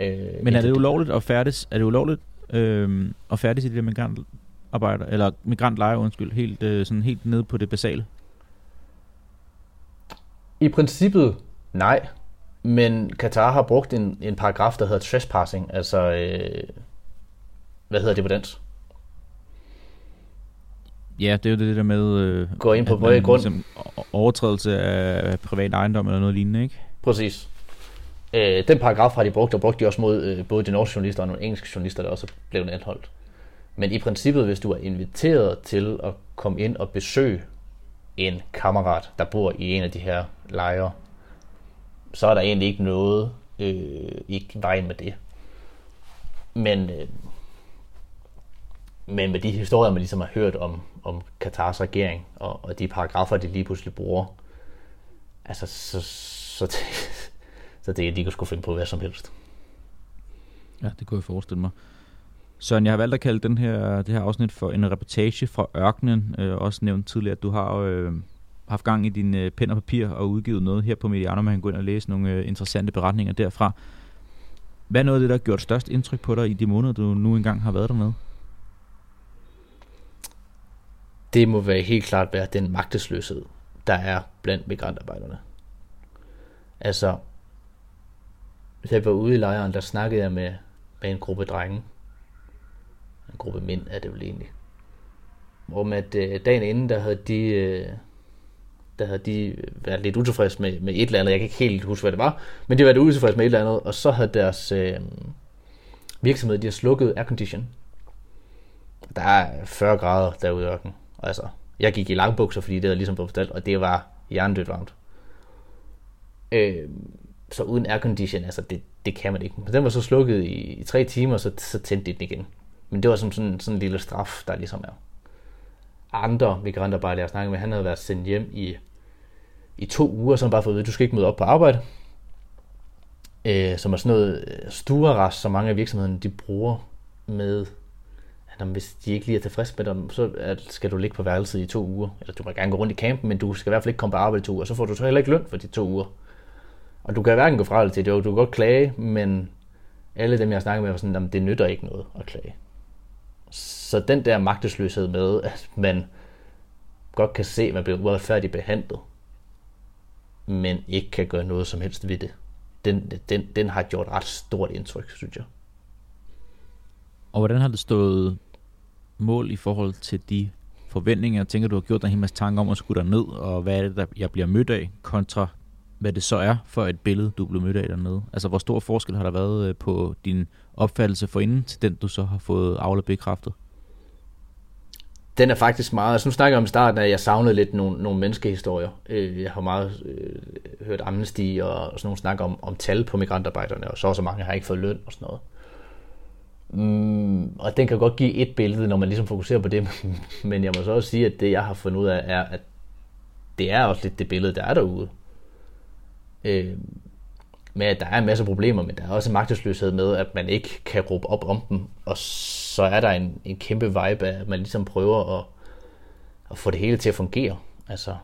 Øh, Men er det ulovligt at færdes, er det ulovligt øh, at færdes i de der migrantarbejder, eller migrantlejre, undskyld, helt, øh, sådan helt nede på det basale? I princippet nej, men Katar har brugt en, en paragraf, der hedder trespassing, altså, øh, hvad hedder det på dansk? Ja, det er jo det der med... Øh, Gå ind på at privat grund. Ligesom overtrædelse af privat ejendom eller noget lignende, ikke? Præcis. Øh, den paragraf har de brugt, og brugte de også mod øh, både de norske journalister og nogle engelske journalister, der også er blevet anholdt. Men i princippet, hvis du er inviteret til at komme ind og besøge en kammerat, der bor i en af de her lejre, så er der egentlig ikke noget øh, i vejen med det. Men, øh, men med de historier, man ligesom har hørt om, om Katars regering, og, og de paragrafer, de lige pludselig bruger, altså så, så, så det, de kan sgu finde på hvad som helst. Ja, det kunne jeg forestille mig. Søren, jeg har valgt at kalde den her, det her afsnit for en reportage fra ørkenen. Øh, også nævnt tidligere, at du har øh, haft gang i din øh, pen og papir og udgivet noget her på Mediano. Man kan gå ind og læse nogle øh, interessante beretninger derfra. Hvad er noget af det, der har gjort størst indtryk på dig i de måneder, du nu engang har været dernede? Det må være helt klart være den magtesløshed, der er blandt migrantarbejderne. Altså, da jeg var ude i lejren, der snakkede jeg med, med en gruppe drenge. En gruppe mænd er det vel egentlig. Om at øh, dagen inden, der havde de, øh, der havde de været lidt utilfredse med, med et eller andet. Jeg kan ikke helt huske, hvad det var. Men de var været utilfredse med et eller andet. Og så havde deres øh, virksomhed, de har slukket aircondition. der er 40 grader derude i ørken. Altså, jeg gik i langbukser, fordi det havde ligesom på fortalt, og det var hjernedødt varmt. Øh, så uden aircondition, altså det, det kan man ikke. Men den var så slukket i, i tre timer, så, så tændte den igen. Men det var som sådan, sådan en lille straf, der ligesom er. Andre migrantarbejdere, jeg snakkede med, han havde været sendt hjem i, i to uger, så han bare fået at vide, du skal ikke møde op på arbejde. Øh, som er sådan noget øh, stuerrest, som mange af virksomhederne de bruger med, at hvis de ikke lige er tilfreds med dem, så skal du ligge på værelset i to uger. Eller du må gerne gå rundt i campen, men du skal i hvert fald ikke komme på arbejde i to uger. Så får du så heller ikke løn for de to uger. Og du kan hverken gå fra eller til det, du kan godt klage, men alle dem, jeg snakker med, var sådan, at det nytter ikke noget at klage. Så den der magtesløshed med, at man godt kan se, at man bliver uretfærdigt behandlet, men ikke kan gøre noget som helst ved det, den, den, den har gjort ret stort indtryk, synes jeg. Og hvordan har det stået mål i forhold til de forventninger? Jeg tænker, du har gjort dig en hel masse tanker om at skulle ned, og hvad er det, der jeg bliver mødt af, kontra hvad det så er for et billede, du blev mødt af dernede. Altså, hvor stor forskel har der været øh, på din opfattelse for inden til den, du så har fået aflet bekræftet? Den er faktisk meget, altså nu snakker jeg om i starten, at jeg savnede lidt nogle, nogle menneskehistorier. Øh, jeg har meget øh, hørt Amnesty og, og sådan nogle snakker om, om tal på migrantarbejderne, og så så mange har ikke fået løn og sådan noget. Mm, og den kan godt give et billede, når man ligesom fokuserer på det, [laughs] men jeg må så også sige, at det jeg har fundet ud af, er, at det er også lidt det billede, der er derude. Øh, med at der er en masse problemer, men der er også en magtesløshed med, at man ikke kan råbe op om dem, og så er der en, en kæmpe vibe af, at man ligesom prøver at, at få det hele til at fungere. Altså,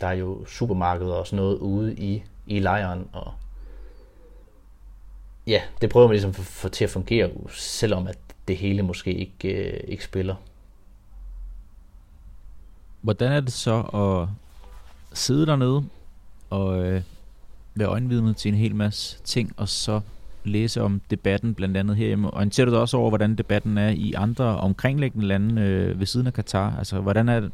der er jo supermarkeder og sådan noget ude i, i lejren, og ja, det prøver man ligesom at få til at fungere, selvom at det hele måske ikke, øh, ikke spiller. Hvordan er det så at sidde dernede og øh, være øjenvidne til en hel masse ting, og så læse om debatten blandt andet herhjemme. Orienterer du dig også over, hvordan debatten er i andre omkringliggende lande øh, ved siden af Katar? Altså, hvordan er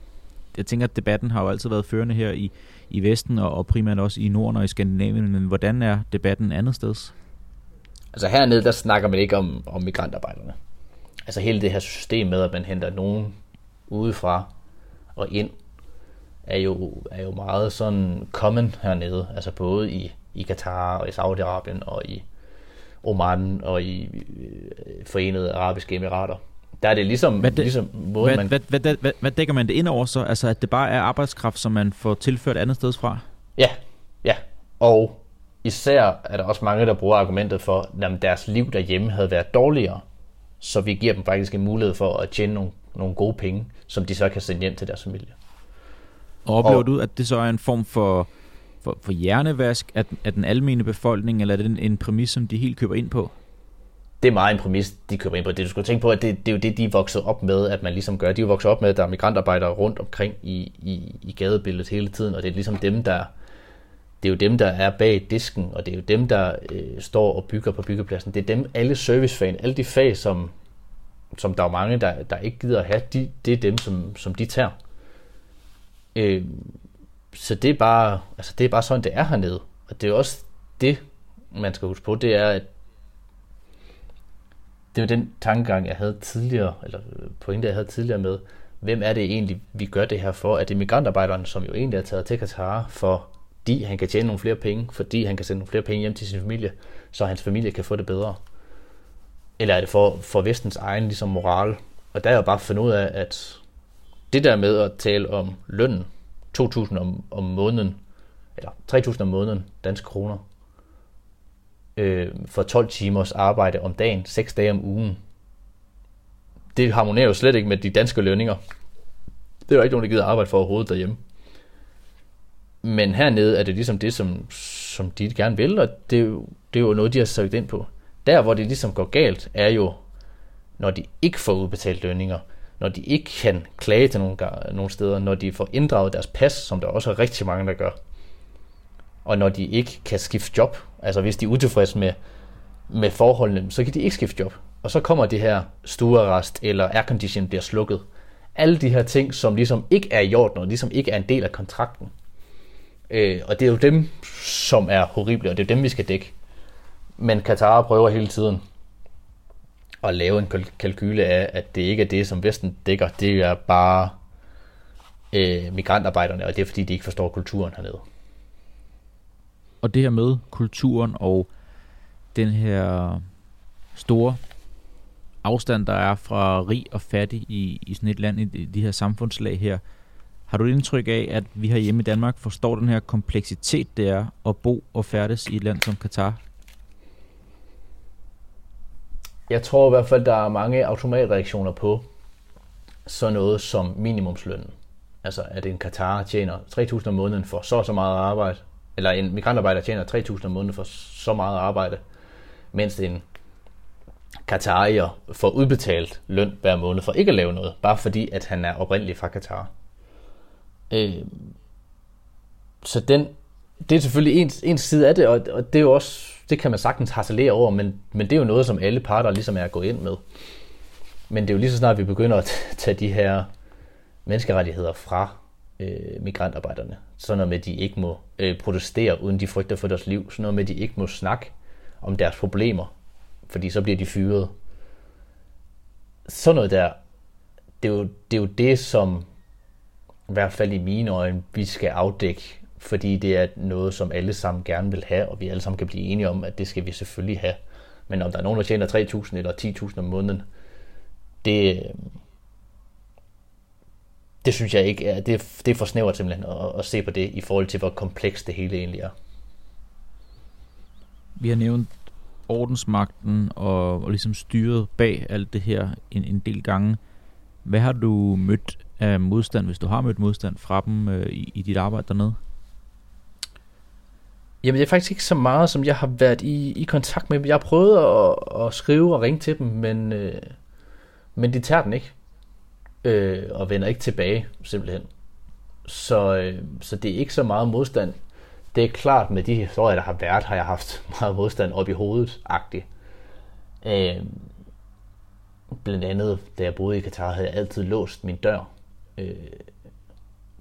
jeg tænker, at debatten har jo altid været førende her i, i Vesten, og, og primært også i Norden og i Skandinavien, men hvordan er debatten andet steds? Altså hernede, der snakker man ikke om, om migrantarbejderne. Altså hele det her system med, at man henter nogen udefra og ind, er jo, er jo meget sådan common hernede. Altså både i, i Katar og i Saudi-Arabien og i Oman og i øh, Forenede Arabiske Emirater. Der er det ligesom, hvad det, ligesom måde, hvad, man... Hvad, hvad, hvad, hvad, hvad dækker man det ind over så? Altså at det bare er arbejdskraft, som man får tilført andet sted fra? Ja, ja. Og især er der også mange, der bruger argumentet for, at deres liv derhjemme havde været dårligere, så vi giver dem faktisk en mulighed for at tjene nogle, nogle gode penge, som de så kan sende hjem til deres familie. Og oplever og, du, at det så er en form for, for, for hjernevask af, af den almene befolkning, eller er det en, en præmis, som de helt køber ind på? Det er meget en præmis, de køber ind på. Det du skulle tænke på, at det, det er jo det, de er vokset op med, at man ligesom gør. De er vokset op med, at der er migrantarbejdere rundt omkring i, i, i gadebilledet hele tiden, og det er ligesom dem, der det er jo dem, der er bag disken, og det er jo dem, der øh, står og bygger på byggepladsen. Det er dem, alle servicefag, alle de fag, som, som der er mange, der, der ikke gider at have, de, det er dem, som, som de tager. Øh, så det er, bare, altså det er bare sådan, det er hernede. Og det er også det, man skal huske på, det er, at det var den tankegang, jeg havde tidligere, eller øh, pointe, jeg havde tidligere med, hvem er det egentlig, vi gør det her for? Er det migrantarbejderen, som jo egentlig er taget til Katar, fordi han kan tjene nogle flere penge, fordi han kan sende nogle flere penge hjem til sin familie, så hans familie kan få det bedre? Eller er det for, for vestens egen ligesom moral? Og der er jeg bare fundet ud af, at det der med at tale om lønnen, 2.000 om, om måneden, eller 3.000 om måneden, danske kroner, øh, for 12 timers arbejde om dagen, 6 dage om ugen, det harmonerer jo slet ikke med de danske lønninger. Det er jo ikke nogen, der gider arbejde for overhovedet derhjemme. Men hernede er det ligesom det, som, som de gerne vil, og det er, jo, det er jo noget, de har søgt ind på. Der, hvor det ligesom går galt, er jo, når de ikke får udbetalt lønninger når de ikke kan klage til nogle, nogle steder, når de får inddraget deres pas, som der også er rigtig mange, der gør, og når de ikke kan skifte job, altså hvis de er utilfredse med, med forholdene, så kan de ikke skifte job. Og så kommer det her stuerrest, eller aircondition bliver slukket. Alle de her ting, som ligesom ikke er i orden, og ligesom ikke er en del af kontrakten. Øh, og det er jo dem, som er horrible, og det er dem, vi skal dække. Men Katar prøver hele tiden at lave en kalkyle af, at det ikke er det, som Vesten dækker, det er bare øh, migrantarbejderne, og det er fordi, de ikke forstår kulturen hernede. Og det her med kulturen og den her store afstand, der er fra rig og fattig i, i sådan et land, i de her samfundslag her, har du et indtryk af, at vi her hjemme i Danmark forstår den her kompleksitet, det er at bo og færdes i et land som Katar? Jeg tror i hvert fald, der er mange automatreaktioner på sådan noget som minimumslønnen. Altså, at en Katar tjener 3.000 om måneden for så og så meget arbejde, eller en migrantarbejder tjener 3.000 om måneden for så meget arbejde, mens en Katarier får udbetalt løn hver måned for ikke at lave noget, bare fordi at han er oprindelig fra Katar. Øh, så den, det er selvfølgelig en, en side af det, og, og det er jo også, det kan man sagtens harcelere over, men, men det er jo noget, som alle parter ligesom er gået ind med. Men det er jo lige så snart, vi begynder at [laughs] tage de her menneskerettigheder fra øh, migrantarbejderne. Sådan noget med, at de ikke må øh, protestere, uden de frygter for deres liv. Sådan noget med, at de ikke må snakke om deres problemer, fordi så bliver de fyret. Sådan noget der, det er jo det, er jo det som i hvert fald i mine øjne, vi skal afdække, fordi det er noget, som alle sammen gerne vil have, og vi alle sammen kan blive enige om, at det skal vi selvfølgelig have. Men om der er nogen, der tjener 3.000 eller 10.000 om måneden, det, øh, det synes jeg ikke er, det, det er for snævert simpelthen at, at se på det i forhold til, hvor komplekst det hele egentlig er. Vi har nævnt ordensmagten og, og ligesom styret bag alt det her en, en del gange. Hvad har du mødt af modstand, hvis du har mødt modstand fra dem øh, i, i dit arbejde dernede? Jamen det er faktisk ikke så meget, som jeg har været i, i kontakt med dem. Jeg har prøvet at, at skrive og ringe til dem, men, øh, men de tager den ikke. Øh, og vender ikke tilbage, simpelthen. Så, øh, så det er ikke så meget modstand. Det er klart, med de historier, der har været, har jeg haft [laughs] meget modstand op i hovedet, agtigt. Øh, blandt andet, da jeg boede i Katar, havde jeg altid låst min dør øh,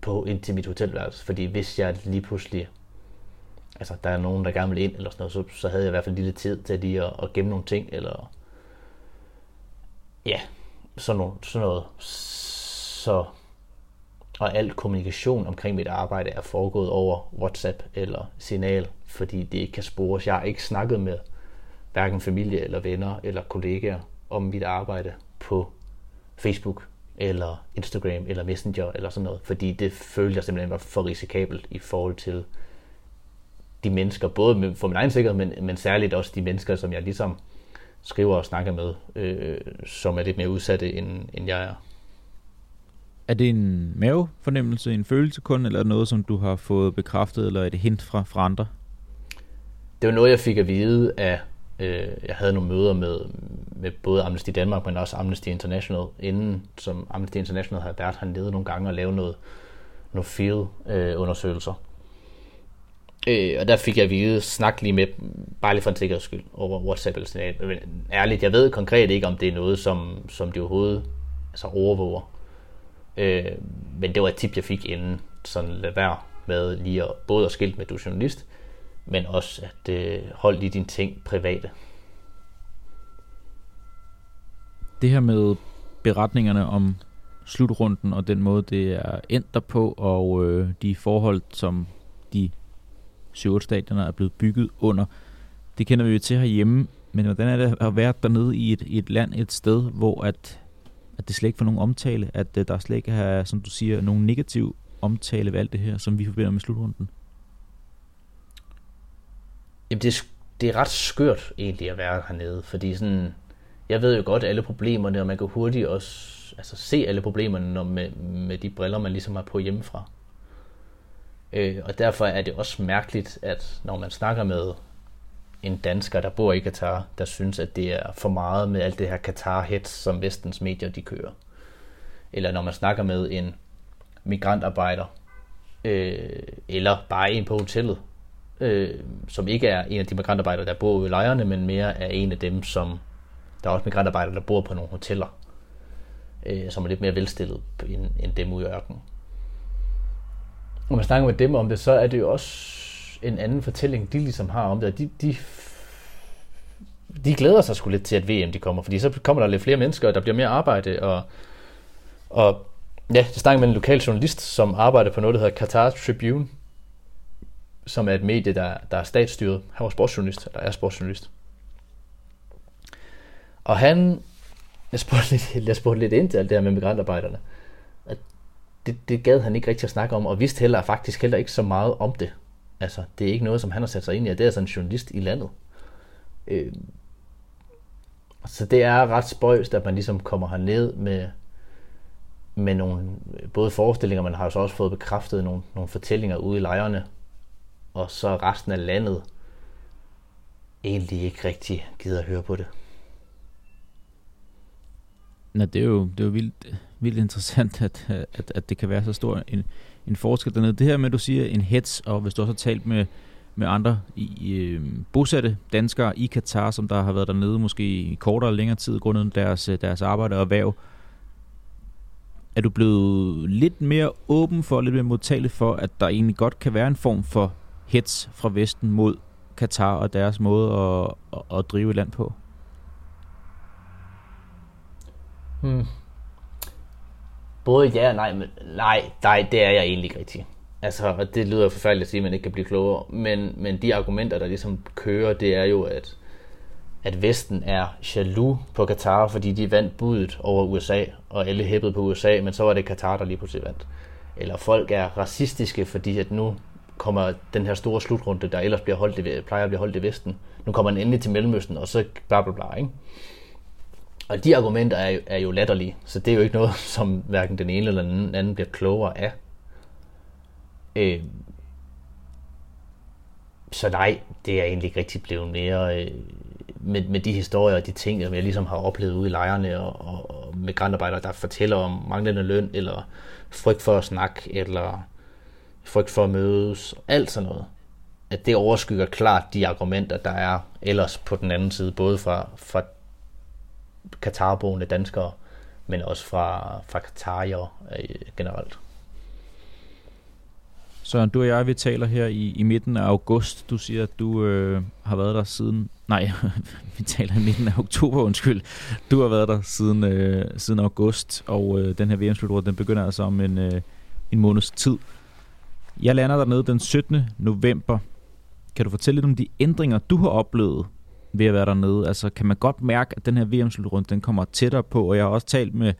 på ind til mit hotelværelse. Fordi hvis jeg lige pludselig, altså der er nogen, der gerne vil ind eller sådan noget, så, så havde jeg i hvert fald lidt tid til lige at, at gemme nogle ting, eller ja, sådan, noget, sådan noget. Så, og al kommunikation omkring mit arbejde er foregået over WhatsApp eller signal, fordi det ikke kan spores. Jeg har ikke snakket med hverken familie eller venner eller kollegaer om mit arbejde på Facebook eller Instagram, eller Messenger, eller sådan noget, fordi det følte jeg simpelthen var for risikabelt i forhold til de mennesker, både for min egen sikkerhed, men, men særligt også de mennesker, som jeg ligesom skriver og snakker med, øh, som er lidt mere udsatte, end, end jeg er. Er det en mavefornemmelse, en følelse kun, eller noget, som du har fået bekræftet, eller et hint fra, fra andre? Det var noget, jeg fik at vide af Øh, jeg havde nogle møder med, med både Amnesty Danmark, men også Amnesty International, inden som Amnesty International havde været hernede nogle gange og lavet noget, noget field-undersøgelser. Øh, Øh, og der fik jeg at vide, snak lige med, bare lige for en sikkerheds skyld, over WhatsApp eller sådan Men ærligt, jeg ved konkret ikke, om det er noget, som, som de overhovedet altså overvåger. Øh, men det var et tip, jeg fik inden, sådan lad være med lige at, både at skilte med, at du er journalist, men også at øh, holde lige dine ting private. Det her med beretningerne om slutrunden og den måde, det er endt der på, og øh, de forhold, som de stadioner er blevet bygget under, det kender vi jo til herhjemme, men hvordan er det at være dernede i et, i et land, et sted, hvor at, at det slet ikke får nogen omtale, at øh, der slet ikke er, som du siger, nogen negativ omtale ved alt det her, som vi forbinder med slutrunden? Jamen, det, det er ret skørt egentlig at være hernede, fordi sådan, jeg ved jo godt alle problemerne, og man kan hurtigt også altså, se alle problemerne når med, med de briller, man ligesom har på hjemmefra. Øh, og derfor er det også mærkeligt, at når man snakker med en dansker, der bor i Katar, der synes, at det er for meget med alt det her Katar-hets, som vestens medier de kører. Eller når man snakker med en migrantarbejder, øh, eller bare en på hotellet, øh, som ikke er en af de migrantarbejdere, der bor i lejrene, men mere er en af dem, som der er også migrantarbejdere, der bor på nogle hoteller, øh, som er lidt mere velstillet end, end dem ude i ørkenen. Når man snakker med dem om det, så er det jo også en anden fortælling, de ligesom har om det. De, de, de glæder sig sgu lidt til, at VM de kommer, fordi så kommer der lidt flere mennesker, og der bliver mere arbejde, og, og ja, jeg snakkede med en lokal journalist, som arbejder på noget, der hedder Qatar Tribune, som er et medie, der, der er statsstyret. Han var sportsjournalist, eller er sportsjournalist. Og han, jeg spurgte lidt, jeg spurgte lidt ind til alt det her med migrantarbejderne det, det gad han ikke rigtig at snakke om, og vidste heller faktisk heller ikke så meget om det. Altså, det er ikke noget, som han har sat sig ind i, det er altså en journalist i landet. Øh, så det er ret spøjst, at man ligesom kommer herned med, med nogle både forestillinger, man har jo så også fået bekræftet nogle, nogle fortællinger ude i lejrene, og så resten af landet egentlig ikke rigtig gider at høre på det. Nå, det er jo, det er jo vildt, vildt interessant, at, øh, at, at det kan være så stor en, en forskel dernede. Det her med, at du siger en hets, og hvis du også har talt med, med andre i, øh, bosatte danskere i Katar, som der har været dernede måske i kortere eller længere tid, grundet deres, øh, deres arbejde og erhverv, er du blevet lidt mere åben for, lidt mere modtagelig for, at der egentlig godt kan være en form for hets fra Vesten mod Katar og deres måde at, at, at drive et land på? Hmm. Både ja og nej, men nej, nej, det er jeg egentlig ikke rigtig. Altså, det lyder forfærdeligt at sige, at man ikke kan blive klogere, men, men de argumenter, der ligesom kører, det er jo, at, at Vesten er jaloux på Katar, fordi de vandt budet over USA, og alle hæppede på USA, men så var det Katar, der lige pludselig vandt. Eller folk er racistiske, fordi at nu kommer den her store slutrunde, der ellers bliver holdt i, plejer at blive holdt i Vesten, nu kommer den endelig til Mellemøsten, og så bla bla bla, ikke? Og de argumenter er jo, er jo latterlige, så det er jo ikke noget, [laughs] som hverken den ene eller den anden bliver klogere af. Øh, så nej, det er egentlig ikke rigtig blevet mere øh, med, med de historier og de ting, som jeg ligesom har oplevet ude i lejrene og, og, og migrantarbejdere, der fortæller om manglende løn, eller frygt for at snakke, eller frygt for at mødes, alt sådan noget. At det overskygger klart de argumenter, der er ellers på den anden side, både fra, fra Katarboende danskere, men også fra, fra Katarier øh, generelt. Så du og jeg, vi taler her i, i midten af august. Du siger, at du øh, har været der siden... Nej, [laughs] vi taler i midten af oktober, undskyld. Du har været der siden, øh, siden august, og øh, den her VM-slutrunde, den begynder altså om en, øh, en måneds tid. Jeg lander dernede den 17. november. Kan du fortælle lidt om de ændringer, du har oplevet ved at være dernede? Altså, kan man godt mærke, at den her VM-slutrunde, den kommer tættere på, og jeg har også talt med,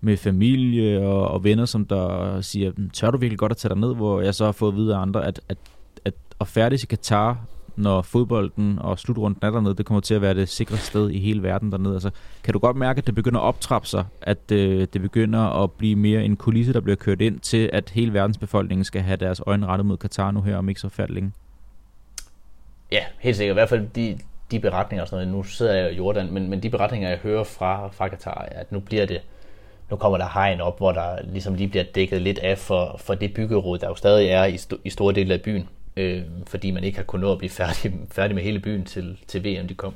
med familie og, og venner, som der siger, tør du virkelig godt at tage dig ned, hvor jeg så har fået at vide af andre, at, at, at at færdig i Katar, når fodbolden og slutrunden er dernede, det kommer til at være det sikre sted i hele verden dernede. Altså, kan du godt mærke, at det begynder at optrappe sig, at øh, det begynder at blive mere en kulisse, der bliver kørt ind til, at hele verdensbefolkningen skal have deres øjne rettet mod Katar nu her om ikke så færdig længe? Ja, helt sikkert. I hvert fald de, de beretninger og sådan noget. Nu sidder jeg i Jordan, men, men de beretninger, jeg hører fra, fra Katar, at nu bliver det, nu kommer der hegn op, hvor der ligesom lige bliver dækket lidt af for, for det byggerod, der jo stadig er i, st- i store dele af byen, øh, fordi man ikke har kunnet nå at blive færdig, [laughs] færdig med hele byen til, til VM, de kom.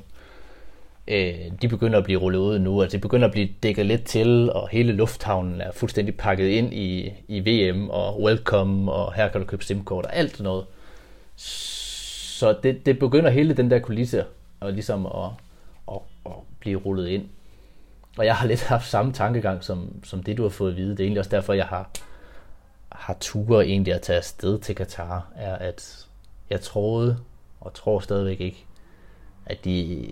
Øh, de begynder at blive rullet ud nu, altså de begynder at blive dækket lidt til, og hele lufthavnen er fuldstændig pakket ind i, i VM, og welcome, og her kan du købe simkort, og alt sådan noget. Så det, det begynder hele den der kulisse og ligesom at, at, at blive rullet ind. Og jeg har lidt haft samme tankegang som, som det, du har fået at vide. Det er egentlig også derfor, jeg har, har ture egentlig at tage afsted til Katar, er at jeg troede, og tror stadigvæk ikke, at de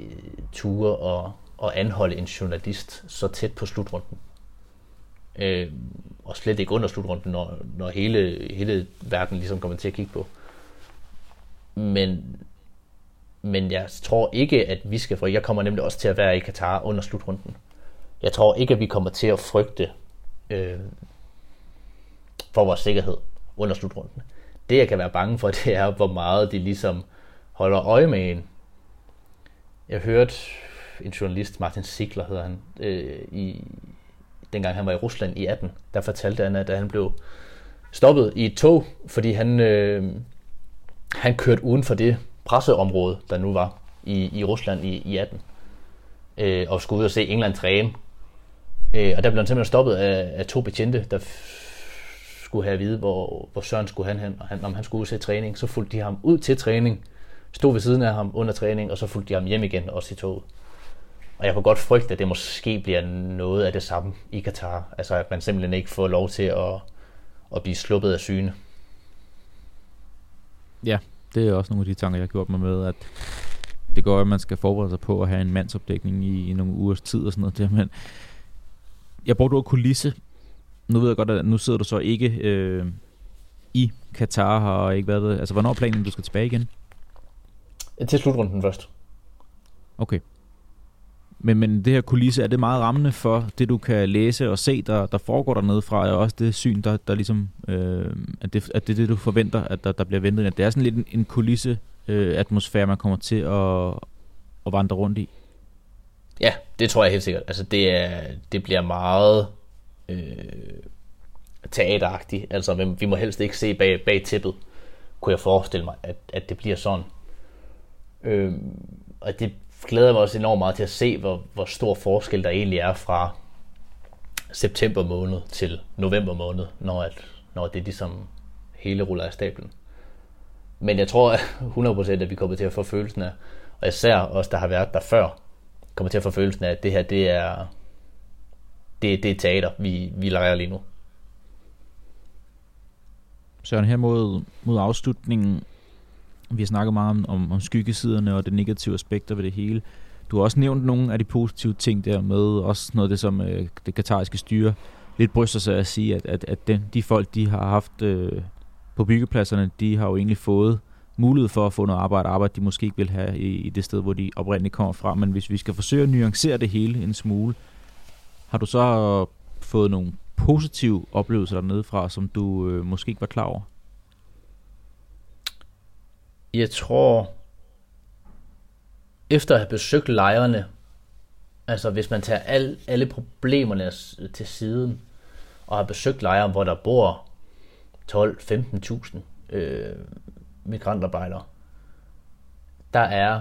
ture og, og anholde en journalist så tæt på slutrunden. Øh, og slet ikke under slutrunden, når, når hele, hele verden ligesom kommer til at kigge på. Men men jeg tror ikke, at vi skal, for jeg kommer nemlig også til at være i Katar under slutrunden. Jeg tror ikke, at vi kommer til at frygte øh, for vores sikkerhed under slutrunden. Det, jeg kan være bange for, [laughs] det er, hvor meget de ligesom holder øje med en. Jeg hørte en journalist, Martin Sigler hedder han, øh, i, dengang han var i Rusland i 18, der fortalte han, at han blev stoppet i et tog, fordi han, øh, han kørte uden for det presseområde, der nu var i, i Rusland i, i 18, øh, og skulle ud og se England træne. Øh, og der blev han simpelthen stoppet af, af to betjente, der skulle have at vide, hvor, hvor Søren skulle han hen, og han, om han skulle ud og se træning. Så fulgte de ham ud til træning, stod ved siden af ham under træning, og så fulgte de ham hjem igen, også i toget. Og jeg kunne godt frygte, at det måske bliver noget af det samme i Katar. Altså at man simpelthen ikke får lov til at, at blive sluppet af syne. Ja, det er også nogle af de tanker, jeg har gjort mig med, at det går, at man skal forberede sig på at have en mandsopdækning i, i nogle ugers tid og sådan noget der, men jeg brugte ordet kulisse. Nu ved jeg godt, at nu sidder du så ikke øh, i Katar, har ikke været det. Altså, hvornår er planen, du skal tilbage igen? Til slutrunden først. Okay. Men, men det her kulisse, er det meget rammende for det, du kan læse og se, der, der foregår dernede fra, og også det syn, der, der ligesom, øh, at, det, at det er det, du forventer, at der, der bliver ventet. At det er sådan lidt en, en kulisse øh, atmosfære, man kommer til at, at vandre rundt i. Ja, det tror jeg helt sikkert. Altså det, er, det bliver meget øh, teateragtigt. Altså vi må helst ikke se bag, bag tippet, kunne jeg forestille mig, at, at det bliver sådan. Øh, og det glæder mig også enormt meget til at se, hvor, hvor stor forskel der egentlig er fra september måned til november måned, når, at, når det ligesom hele ruller af stablen. Men jeg tror [laughs] 100% at vi kommer til at få følelsen af, og især os, der har været der før, kommer til at få følelsen af, at det her, det er, det, det er teater, vi, vi leger lige nu. Søren, her mod, mod afslutningen, vi har snakket meget om, om, om skyggesiderne og det negative aspekter ved det hele. Du har også nævnt nogle af de positive ting der med, også noget af det, som øh, det katariske styre lidt bryster sig at sige, at, at, at den, de folk, de har haft øh, på byggepladserne, de har jo egentlig fået mulighed for at få noget arbejde, arbejde de måske ikke vil have i, i det sted, hvor de oprindeligt kommer fra. Men hvis vi skal forsøge at nuancere det hele en smule, har du så fået nogle positive oplevelser dernede fra, som du øh, måske ikke var klar over? Jeg tror, efter at have besøgt lejrene, altså hvis man tager al, alle problemerne til siden, og har besøgt lejre, hvor der bor 12-15.000 øh, migrantarbejdere, der er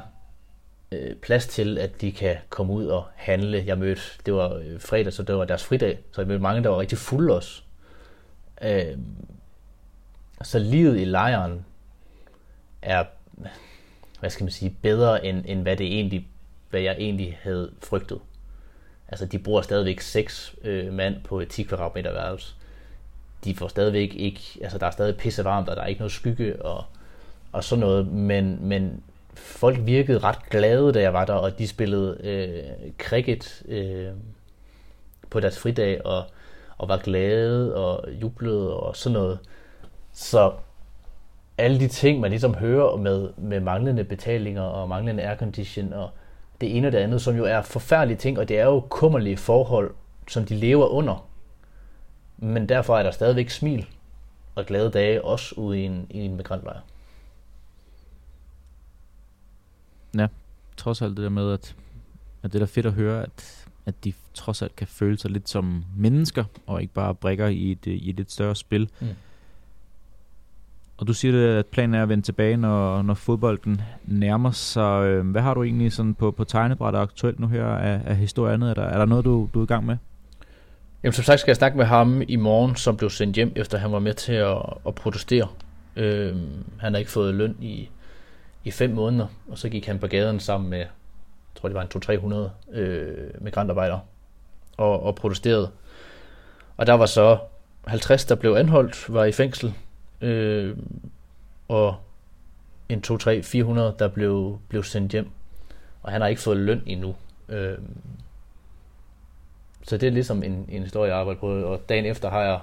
øh, plads til, at de kan komme ud og handle. Jeg mødte, det var øh, fredag, så det var deres fridag, så jeg mødte mange, der var rigtig fulde også. Øh, så livet i lejren er, hvad skal man sige, bedre end, end hvad, det egentlig, hvad jeg egentlig havde frygtet. Altså, de bruger stadigvæk seks øh, mand på et 10 kvadratmeter værelse. De får stadigvæk ikke, altså der er stadig pisse varmt, og der er ikke noget skygge og, og sådan noget, men, men folk virkede ret glade, da jeg var der, og de spillede øh, cricket øh, på deres fridag, og, og var glade og jublede og sådan noget. Så alle de ting, man ligesom hører med, med manglende betalinger og manglende aircondition og det ene og det andet, som jo er forfærdelige ting, og det er jo kummerlige forhold, som de lever under. Men derfor er der stadigvæk smil og glade dage, også ude i en, i en migrantlejr. Ja, trods alt det der med, at, at det er fedt at høre, at, at de trods alt kan føle sig lidt som mennesker, og ikke bare brækker i et, i et lidt større spil. Mm. Og du siger, at planen er at vende tilbage, når, når fodbolden nærmer sig. Øh, hvad har du egentlig sådan på, på tegnebrættet aktuelt nu her af, af historie andet? Er der, er der noget, du, du er i gang med? Jamen som sagt skal jeg snakke med ham i morgen, som blev sendt hjem, efter han var med til at, at protestere. Øhm, han har ikke fået løn i, i fem måneder, og så gik han på gaden sammen med, jeg tror det var en 200-300 øh, migrantarbejdere, og, og protesterede. Og der var så 50, der blev anholdt, var i fængsel, øh, og en 2, 3, 400, der blev, blev sendt hjem. Og han har ikke fået løn endnu. Øh, så det er ligesom en, en historie, jeg arbejder på. Og dagen efter har jeg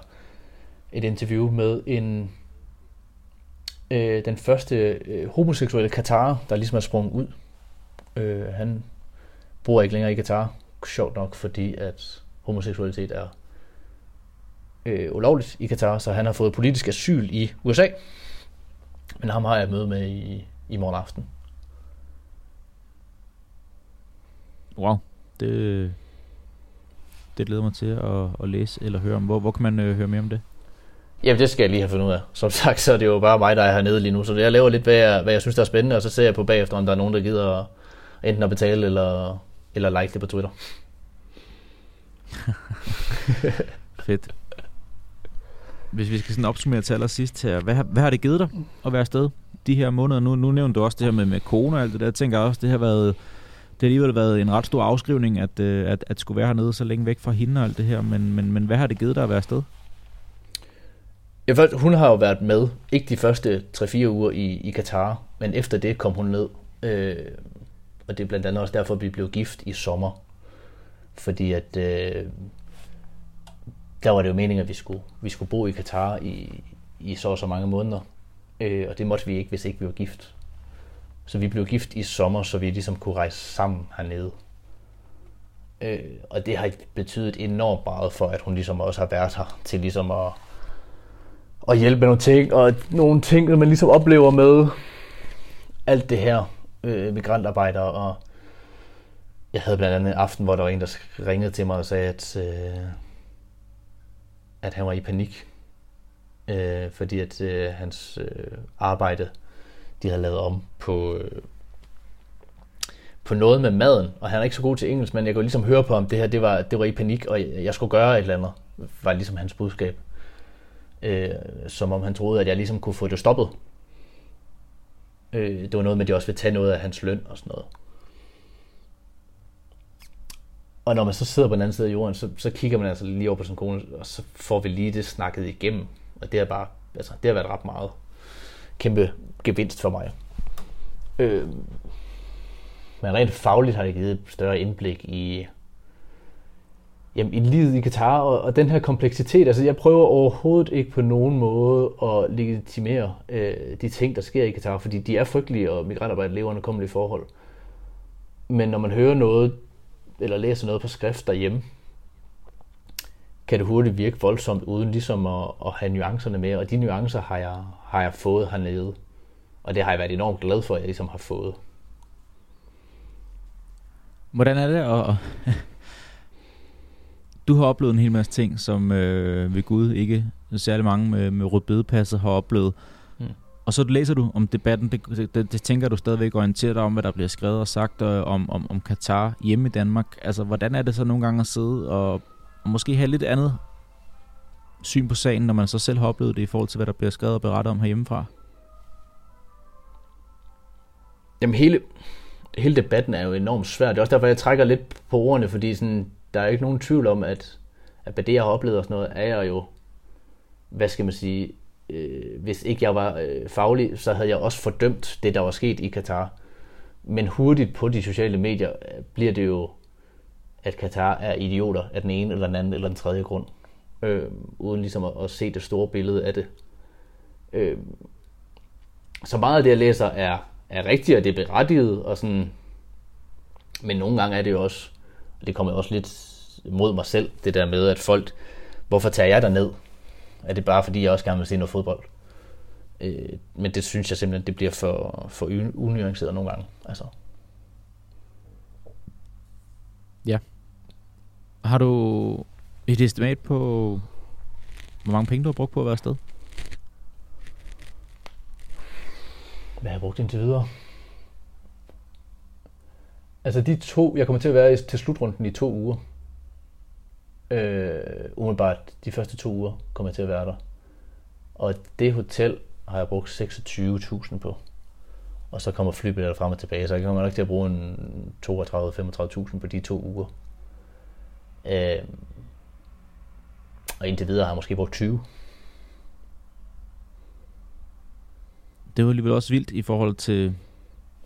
et interview med en øh, den første øh, homoseksuelle Katar, der ligesom er sprunget ud. Øh, han bor ikke længere i Katar, sjovt nok, fordi at homoseksualitet er øh, ulovligt i Katar, så han har fået politisk asyl i USA. Men ham har jeg møde med i, i morgen aften. Wow, det, det glæder mig til at, at læse eller høre om. Hvor, hvor kan man øh, høre mere om det? Jamen, det skal jeg lige have fundet ud af. Som sagt, så er det jo bare mig, der er hernede lige nu. Så jeg laver lidt, hvad jeg, hvad jeg synes, der er spændende, og så ser jeg på bagefter, om der er nogen, der gider enten at betale eller, eller like det på Twitter. [laughs] Fedt. Hvis vi skal sådan opsummere til allersidst her, hvad, hvad har det givet dig at være afsted de her måneder? Nu, nu nævnte du også det her med, med kone og alt det der. Jeg tænker også, det har været det har alligevel været en ret stor afskrivning, at, øh, at, at skulle være hernede så længe væk fra hende og alt det her, men, men, men hvad har det givet dig at være afsted? Ja, ved, hun har jo været med, ikke de første 3-4 uger i, i Katar, men efter det kom hun ned. Øh, og det er blandt andet også derfor, at vi blev gift i sommer. Fordi at øh, der var det jo meningen, at vi skulle, vi skulle bo i Katar i, i så og så mange måneder. Øh, og det måtte vi ikke, hvis ikke vi var gift. Så vi blev gift i sommer, så vi ligesom kunne rejse sammen hernede. Øh, og det har betydet enormt meget for, at hun ligesom også har været her til ligesom at, at hjælpe med nogle ting, og nogle ting, man ligesom oplever med alt det her øh, migrantarbejdere. Og jeg havde blandt andet en aften, hvor der var en, der ringede til mig og sagde, at, øh, at han var i panik, øh, fordi at øh, hans øh, arbejde de havde lavet om på, øh, på noget med maden, og han er ikke så god til engelsk, men jeg kunne ligesom høre på ham, det her det var, det var i panik, og jeg, jeg skulle gøre et eller andet, var ligesom hans budskab. Øh, som om han troede, at jeg ligesom kunne få det stoppet. Øh, det var noget med, at de også ville tage noget af hans løn og sådan noget. Og når man så sidder på den anden side af jorden, så, så kigger man altså lige over på sin kone, og så får vi lige det snakket igennem. Og det er bare, altså, det har været ret meget kæmpe gevinst for mig. Øh, men rent fagligt har det givet et større indblik i, jamen, i livet i Katar, og, og den her kompleksitet. Altså, jeg prøver overhovedet ikke på nogen måde at legitimere øh, de ting, der sker i Katar, fordi de er frygtelige, og migrantarbejde lever under kommelige forhold. Men når man hører noget, eller læser noget på skrift derhjemme, kan det hurtigt virke voldsomt, uden ligesom at, at have nuancerne med, og de nuancer har jeg, har jeg fået hernede. Og det har jeg været enormt glad for, at jeg ligesom har fået. Hvordan er det at... [laughs] du har oplevet en hel masse ting, som øh, ved Gud ikke særlig mange med, med rødbedepasset har oplevet. Og så læser du om debatten, det, det, det tænker du stadigvæk orienterer dig om, hvad der bliver skrevet og sagt og, om, om, om Katar hjemme i Danmark. Altså, hvordan er det så nogle gange at sidde og, og måske have lidt andet syn på sagen, når man så selv har oplevet det i forhold til, hvad der bliver skrevet og berettet om herhjemmefra? Jamen hele, hele debatten er jo enormt svær. Det er også derfor, jeg trækker lidt på ordene, fordi sådan, der er jo ikke nogen tvivl om, at, at det, jeg har oplevet og sådan noget, er jeg jo, hvad skal man sige, øh, hvis ikke jeg var øh, faglig, så havde jeg også fordømt det, der var sket i Katar. Men hurtigt på de sociale medier øh, bliver det jo, at Katar er idioter af den ene eller den anden eller den tredje grund, øh, uden ligesom at, at se det store billede af det. Øh, så meget af det, jeg læser, er er rigtigt, og det er berettiget, og sådan, men nogle gange er det jo også, og det kommer også lidt mod mig selv, det der med, at folk, hvorfor tager jeg der ned? Er det bare fordi, jeg også gerne vil se noget fodbold? Øh, men det synes jeg simpelthen, det bliver for, for unuanceret nogle gange. Altså. Ja. Har du et estimat på, hvor mange penge du har brugt på at være afsted? Hvad har jeg brugt indtil videre? Altså de to, jeg kommer til at være til slutrunden i to uger. Øh, umiddelbart de første to uger kommer jeg til at være der. Og det hotel har jeg brugt 26.000 på. Og så kommer flybilletter frem og tilbage, så jeg kommer nok til at bruge en 32-35.000 på de to uger. Øh, og indtil videre har jeg måske brugt 20. det var alligevel også vildt i forhold til,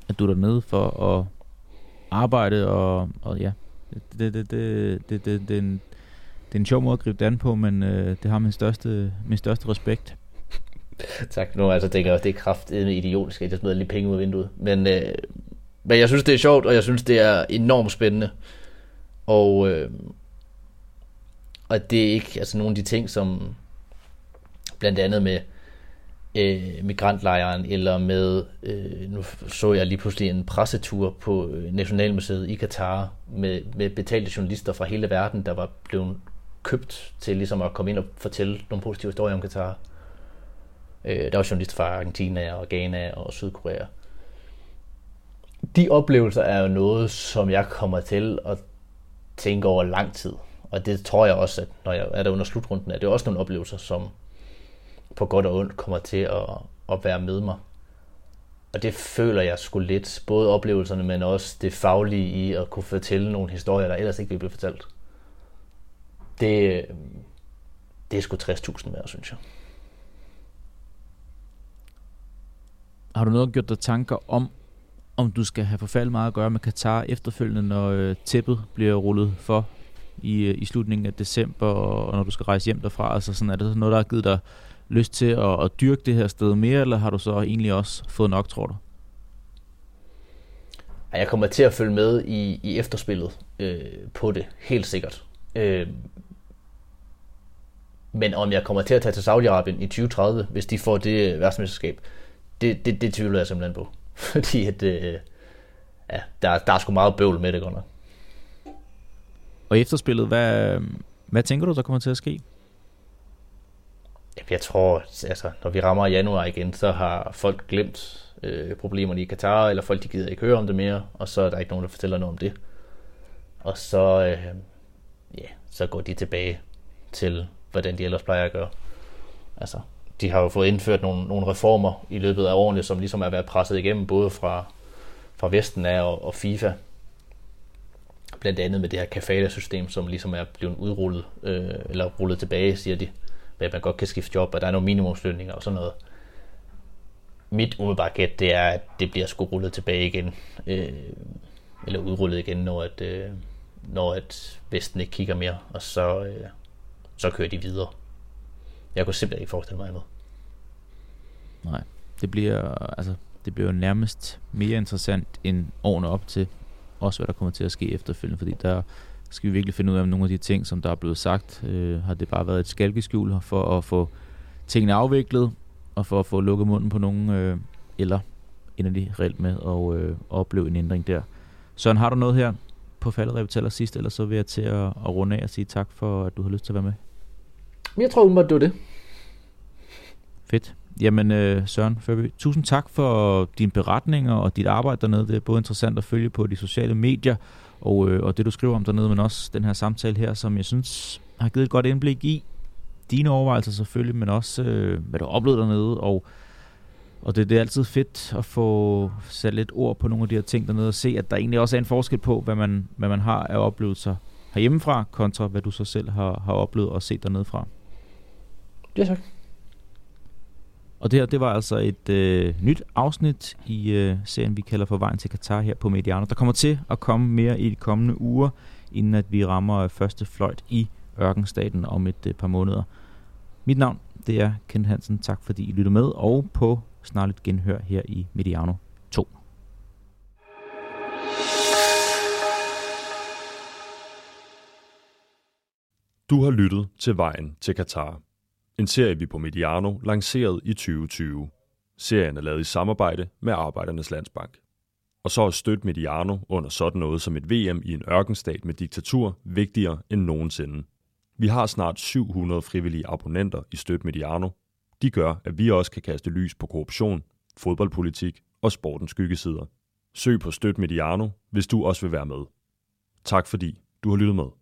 at du er dernede for at arbejde, og, og ja, det, det, det, det, det, det, det, det er en sjov måde at gribe det an på, men øh, det har min største, min største respekt. [laughs] tak. Nu altså, tænker jeg, det er kraftigt øh, idiotisk, at jeg smider lige penge ud af vinduet. Men, øh, men jeg synes, det er sjovt, og jeg synes, det er enormt spændende. Og, øh, og det er ikke altså, nogle af de ting, som blandt andet med øh, migrantlejren, eller med, øh, nu så jeg lige pludselig en pressetur på øh, Nationalmuseet i Katar, med, med betalte journalister fra hele verden, der var blevet købt til ligesom at komme ind og fortælle nogle positive historier om Katar. Øh, der var journalister fra Argentina og Ghana og Sydkorea. De oplevelser er jo noget, som jeg kommer til at tænke over lang tid. Og det tror jeg også, at når jeg er der under slutrunden, er det også nogle oplevelser, som på godt og ondt kommer til at, at være med mig. og det føler jeg sgu lidt, både oplevelserne, men også det faglige i at kunne fortælle nogle historier, der ellers ikke ville blive fortalt. Det, det er sgu 60.000 mere, synes jeg. Har du noget gjort dig tanker om, om du skal have forfærdeligt meget at gøre med Katar efterfølgende, når øh, tæppet bliver rullet for i, øh, i slutningen af december, og når du skal rejse hjem derfra? Altså sådan, er det noget, der har givet dig lyst til at, at dyrke det her sted mere, eller har du så egentlig også fået nok, tror du? Jeg kommer til at følge med i, i efterspillet øh, på det, helt sikkert. Øh, men om jeg kommer til at tage til Saudi-Arabien i 2030, hvis de får det værtsmesterskab, det, det, det tvivler jeg simpelthen på. [laughs] Fordi at, øh, ja, der, der er sgu meget bøvl med det godt nok. Og efterspillet, hvad, hvad tænker du, der kommer til at ske? Jeg tror, altså, når vi rammer januar igen, så har folk glemt øh, problemerne i Katar, eller folk de gider ikke høre om det mere, og så er der ikke nogen, der fortæller noget om det. Og så, øh, ja, så går de tilbage til, hvordan de ellers plejer at gøre. Altså, de har jo fået indført nogle, nogle reformer i løbet af årene, som ligesom er været presset igennem, både fra, fra Vesten af og, og FIFA. Blandt andet med det her kafala-system, som ligesom er blevet udrullet, øh, eller rullet tilbage, siger de at man godt kan skifte job, og der er nogle minimumslønninger og sådan noget. Mit umiddelbare gæt, det er, at det bliver sgu rullet tilbage igen, øh, eller udrullet igen, når at, øh, når at Vesten ikke kigger mere, og så, øh, så kører de videre. Jeg kunne simpelthen ikke forestille mig andet. Nej, det bliver, altså, det bliver jo nærmest mere interessant end årene op til, også hvad der kommer til at ske efterfølgende, fordi der skal vi virkelig finde ud af, om nogle af de ting, som der er blevet sagt, øh, har det bare været et skalkeskjul for at få tingene afviklet, og for at få lukket munden på nogen, øh, eller ender de reelt med at øh, opleve en ændring der. Søren, har du noget her på faldet til sidst, eller så vil jeg til at, at runde af og sige tak for, at du har lyst til at være med. Jeg tror umiddelbart, det var det. Fedt. Jamen øh, Søren Førby, tusind tak for dine beretninger og dit arbejde dernede. Det er både interessant at følge på de sociale medier, og, øh, og det du skriver om dernede, men også den her samtale her, som jeg synes har givet et godt indblik i dine overvejelser selvfølgelig, men også øh, hvad du har oplevet dernede, og, og det, det er altid fedt at få sat lidt ord på nogle af de her ting dernede, og se, at der egentlig også er en forskel på, hvad man, hvad man har af oplevelser herhjemmefra, kontra hvad du så selv har, har oplevet og set dernede fra. Ja, tak. Og det her, det var altså et øh, nyt afsnit i øh, serien, vi kalder for Vejen til Katar her på Mediano. Der kommer til at komme mere i de kommende uger, inden at vi rammer første fløjt i Ørkenstaten om et øh, par måneder. Mit navn, det er Kent Hansen. Tak fordi I lytter med, og på snarligt genhør her i Mediano 2. Du har lyttet til Vejen til Katar. En serie, vi på Mediano lancerede i 2020. Serien er lavet i samarbejde med Arbejdernes Landsbank. Og så er støt Mediano under sådan noget som et VM i en ørkenstat med diktatur vigtigere end nogensinde. Vi har snart 700 frivillige abonnenter i Støt Mediano. De gør, at vi også kan kaste lys på korruption, fodboldpolitik og sportens skyggesider. Søg på Støt Mediano, hvis du også vil være med. Tak fordi du har lyttet med.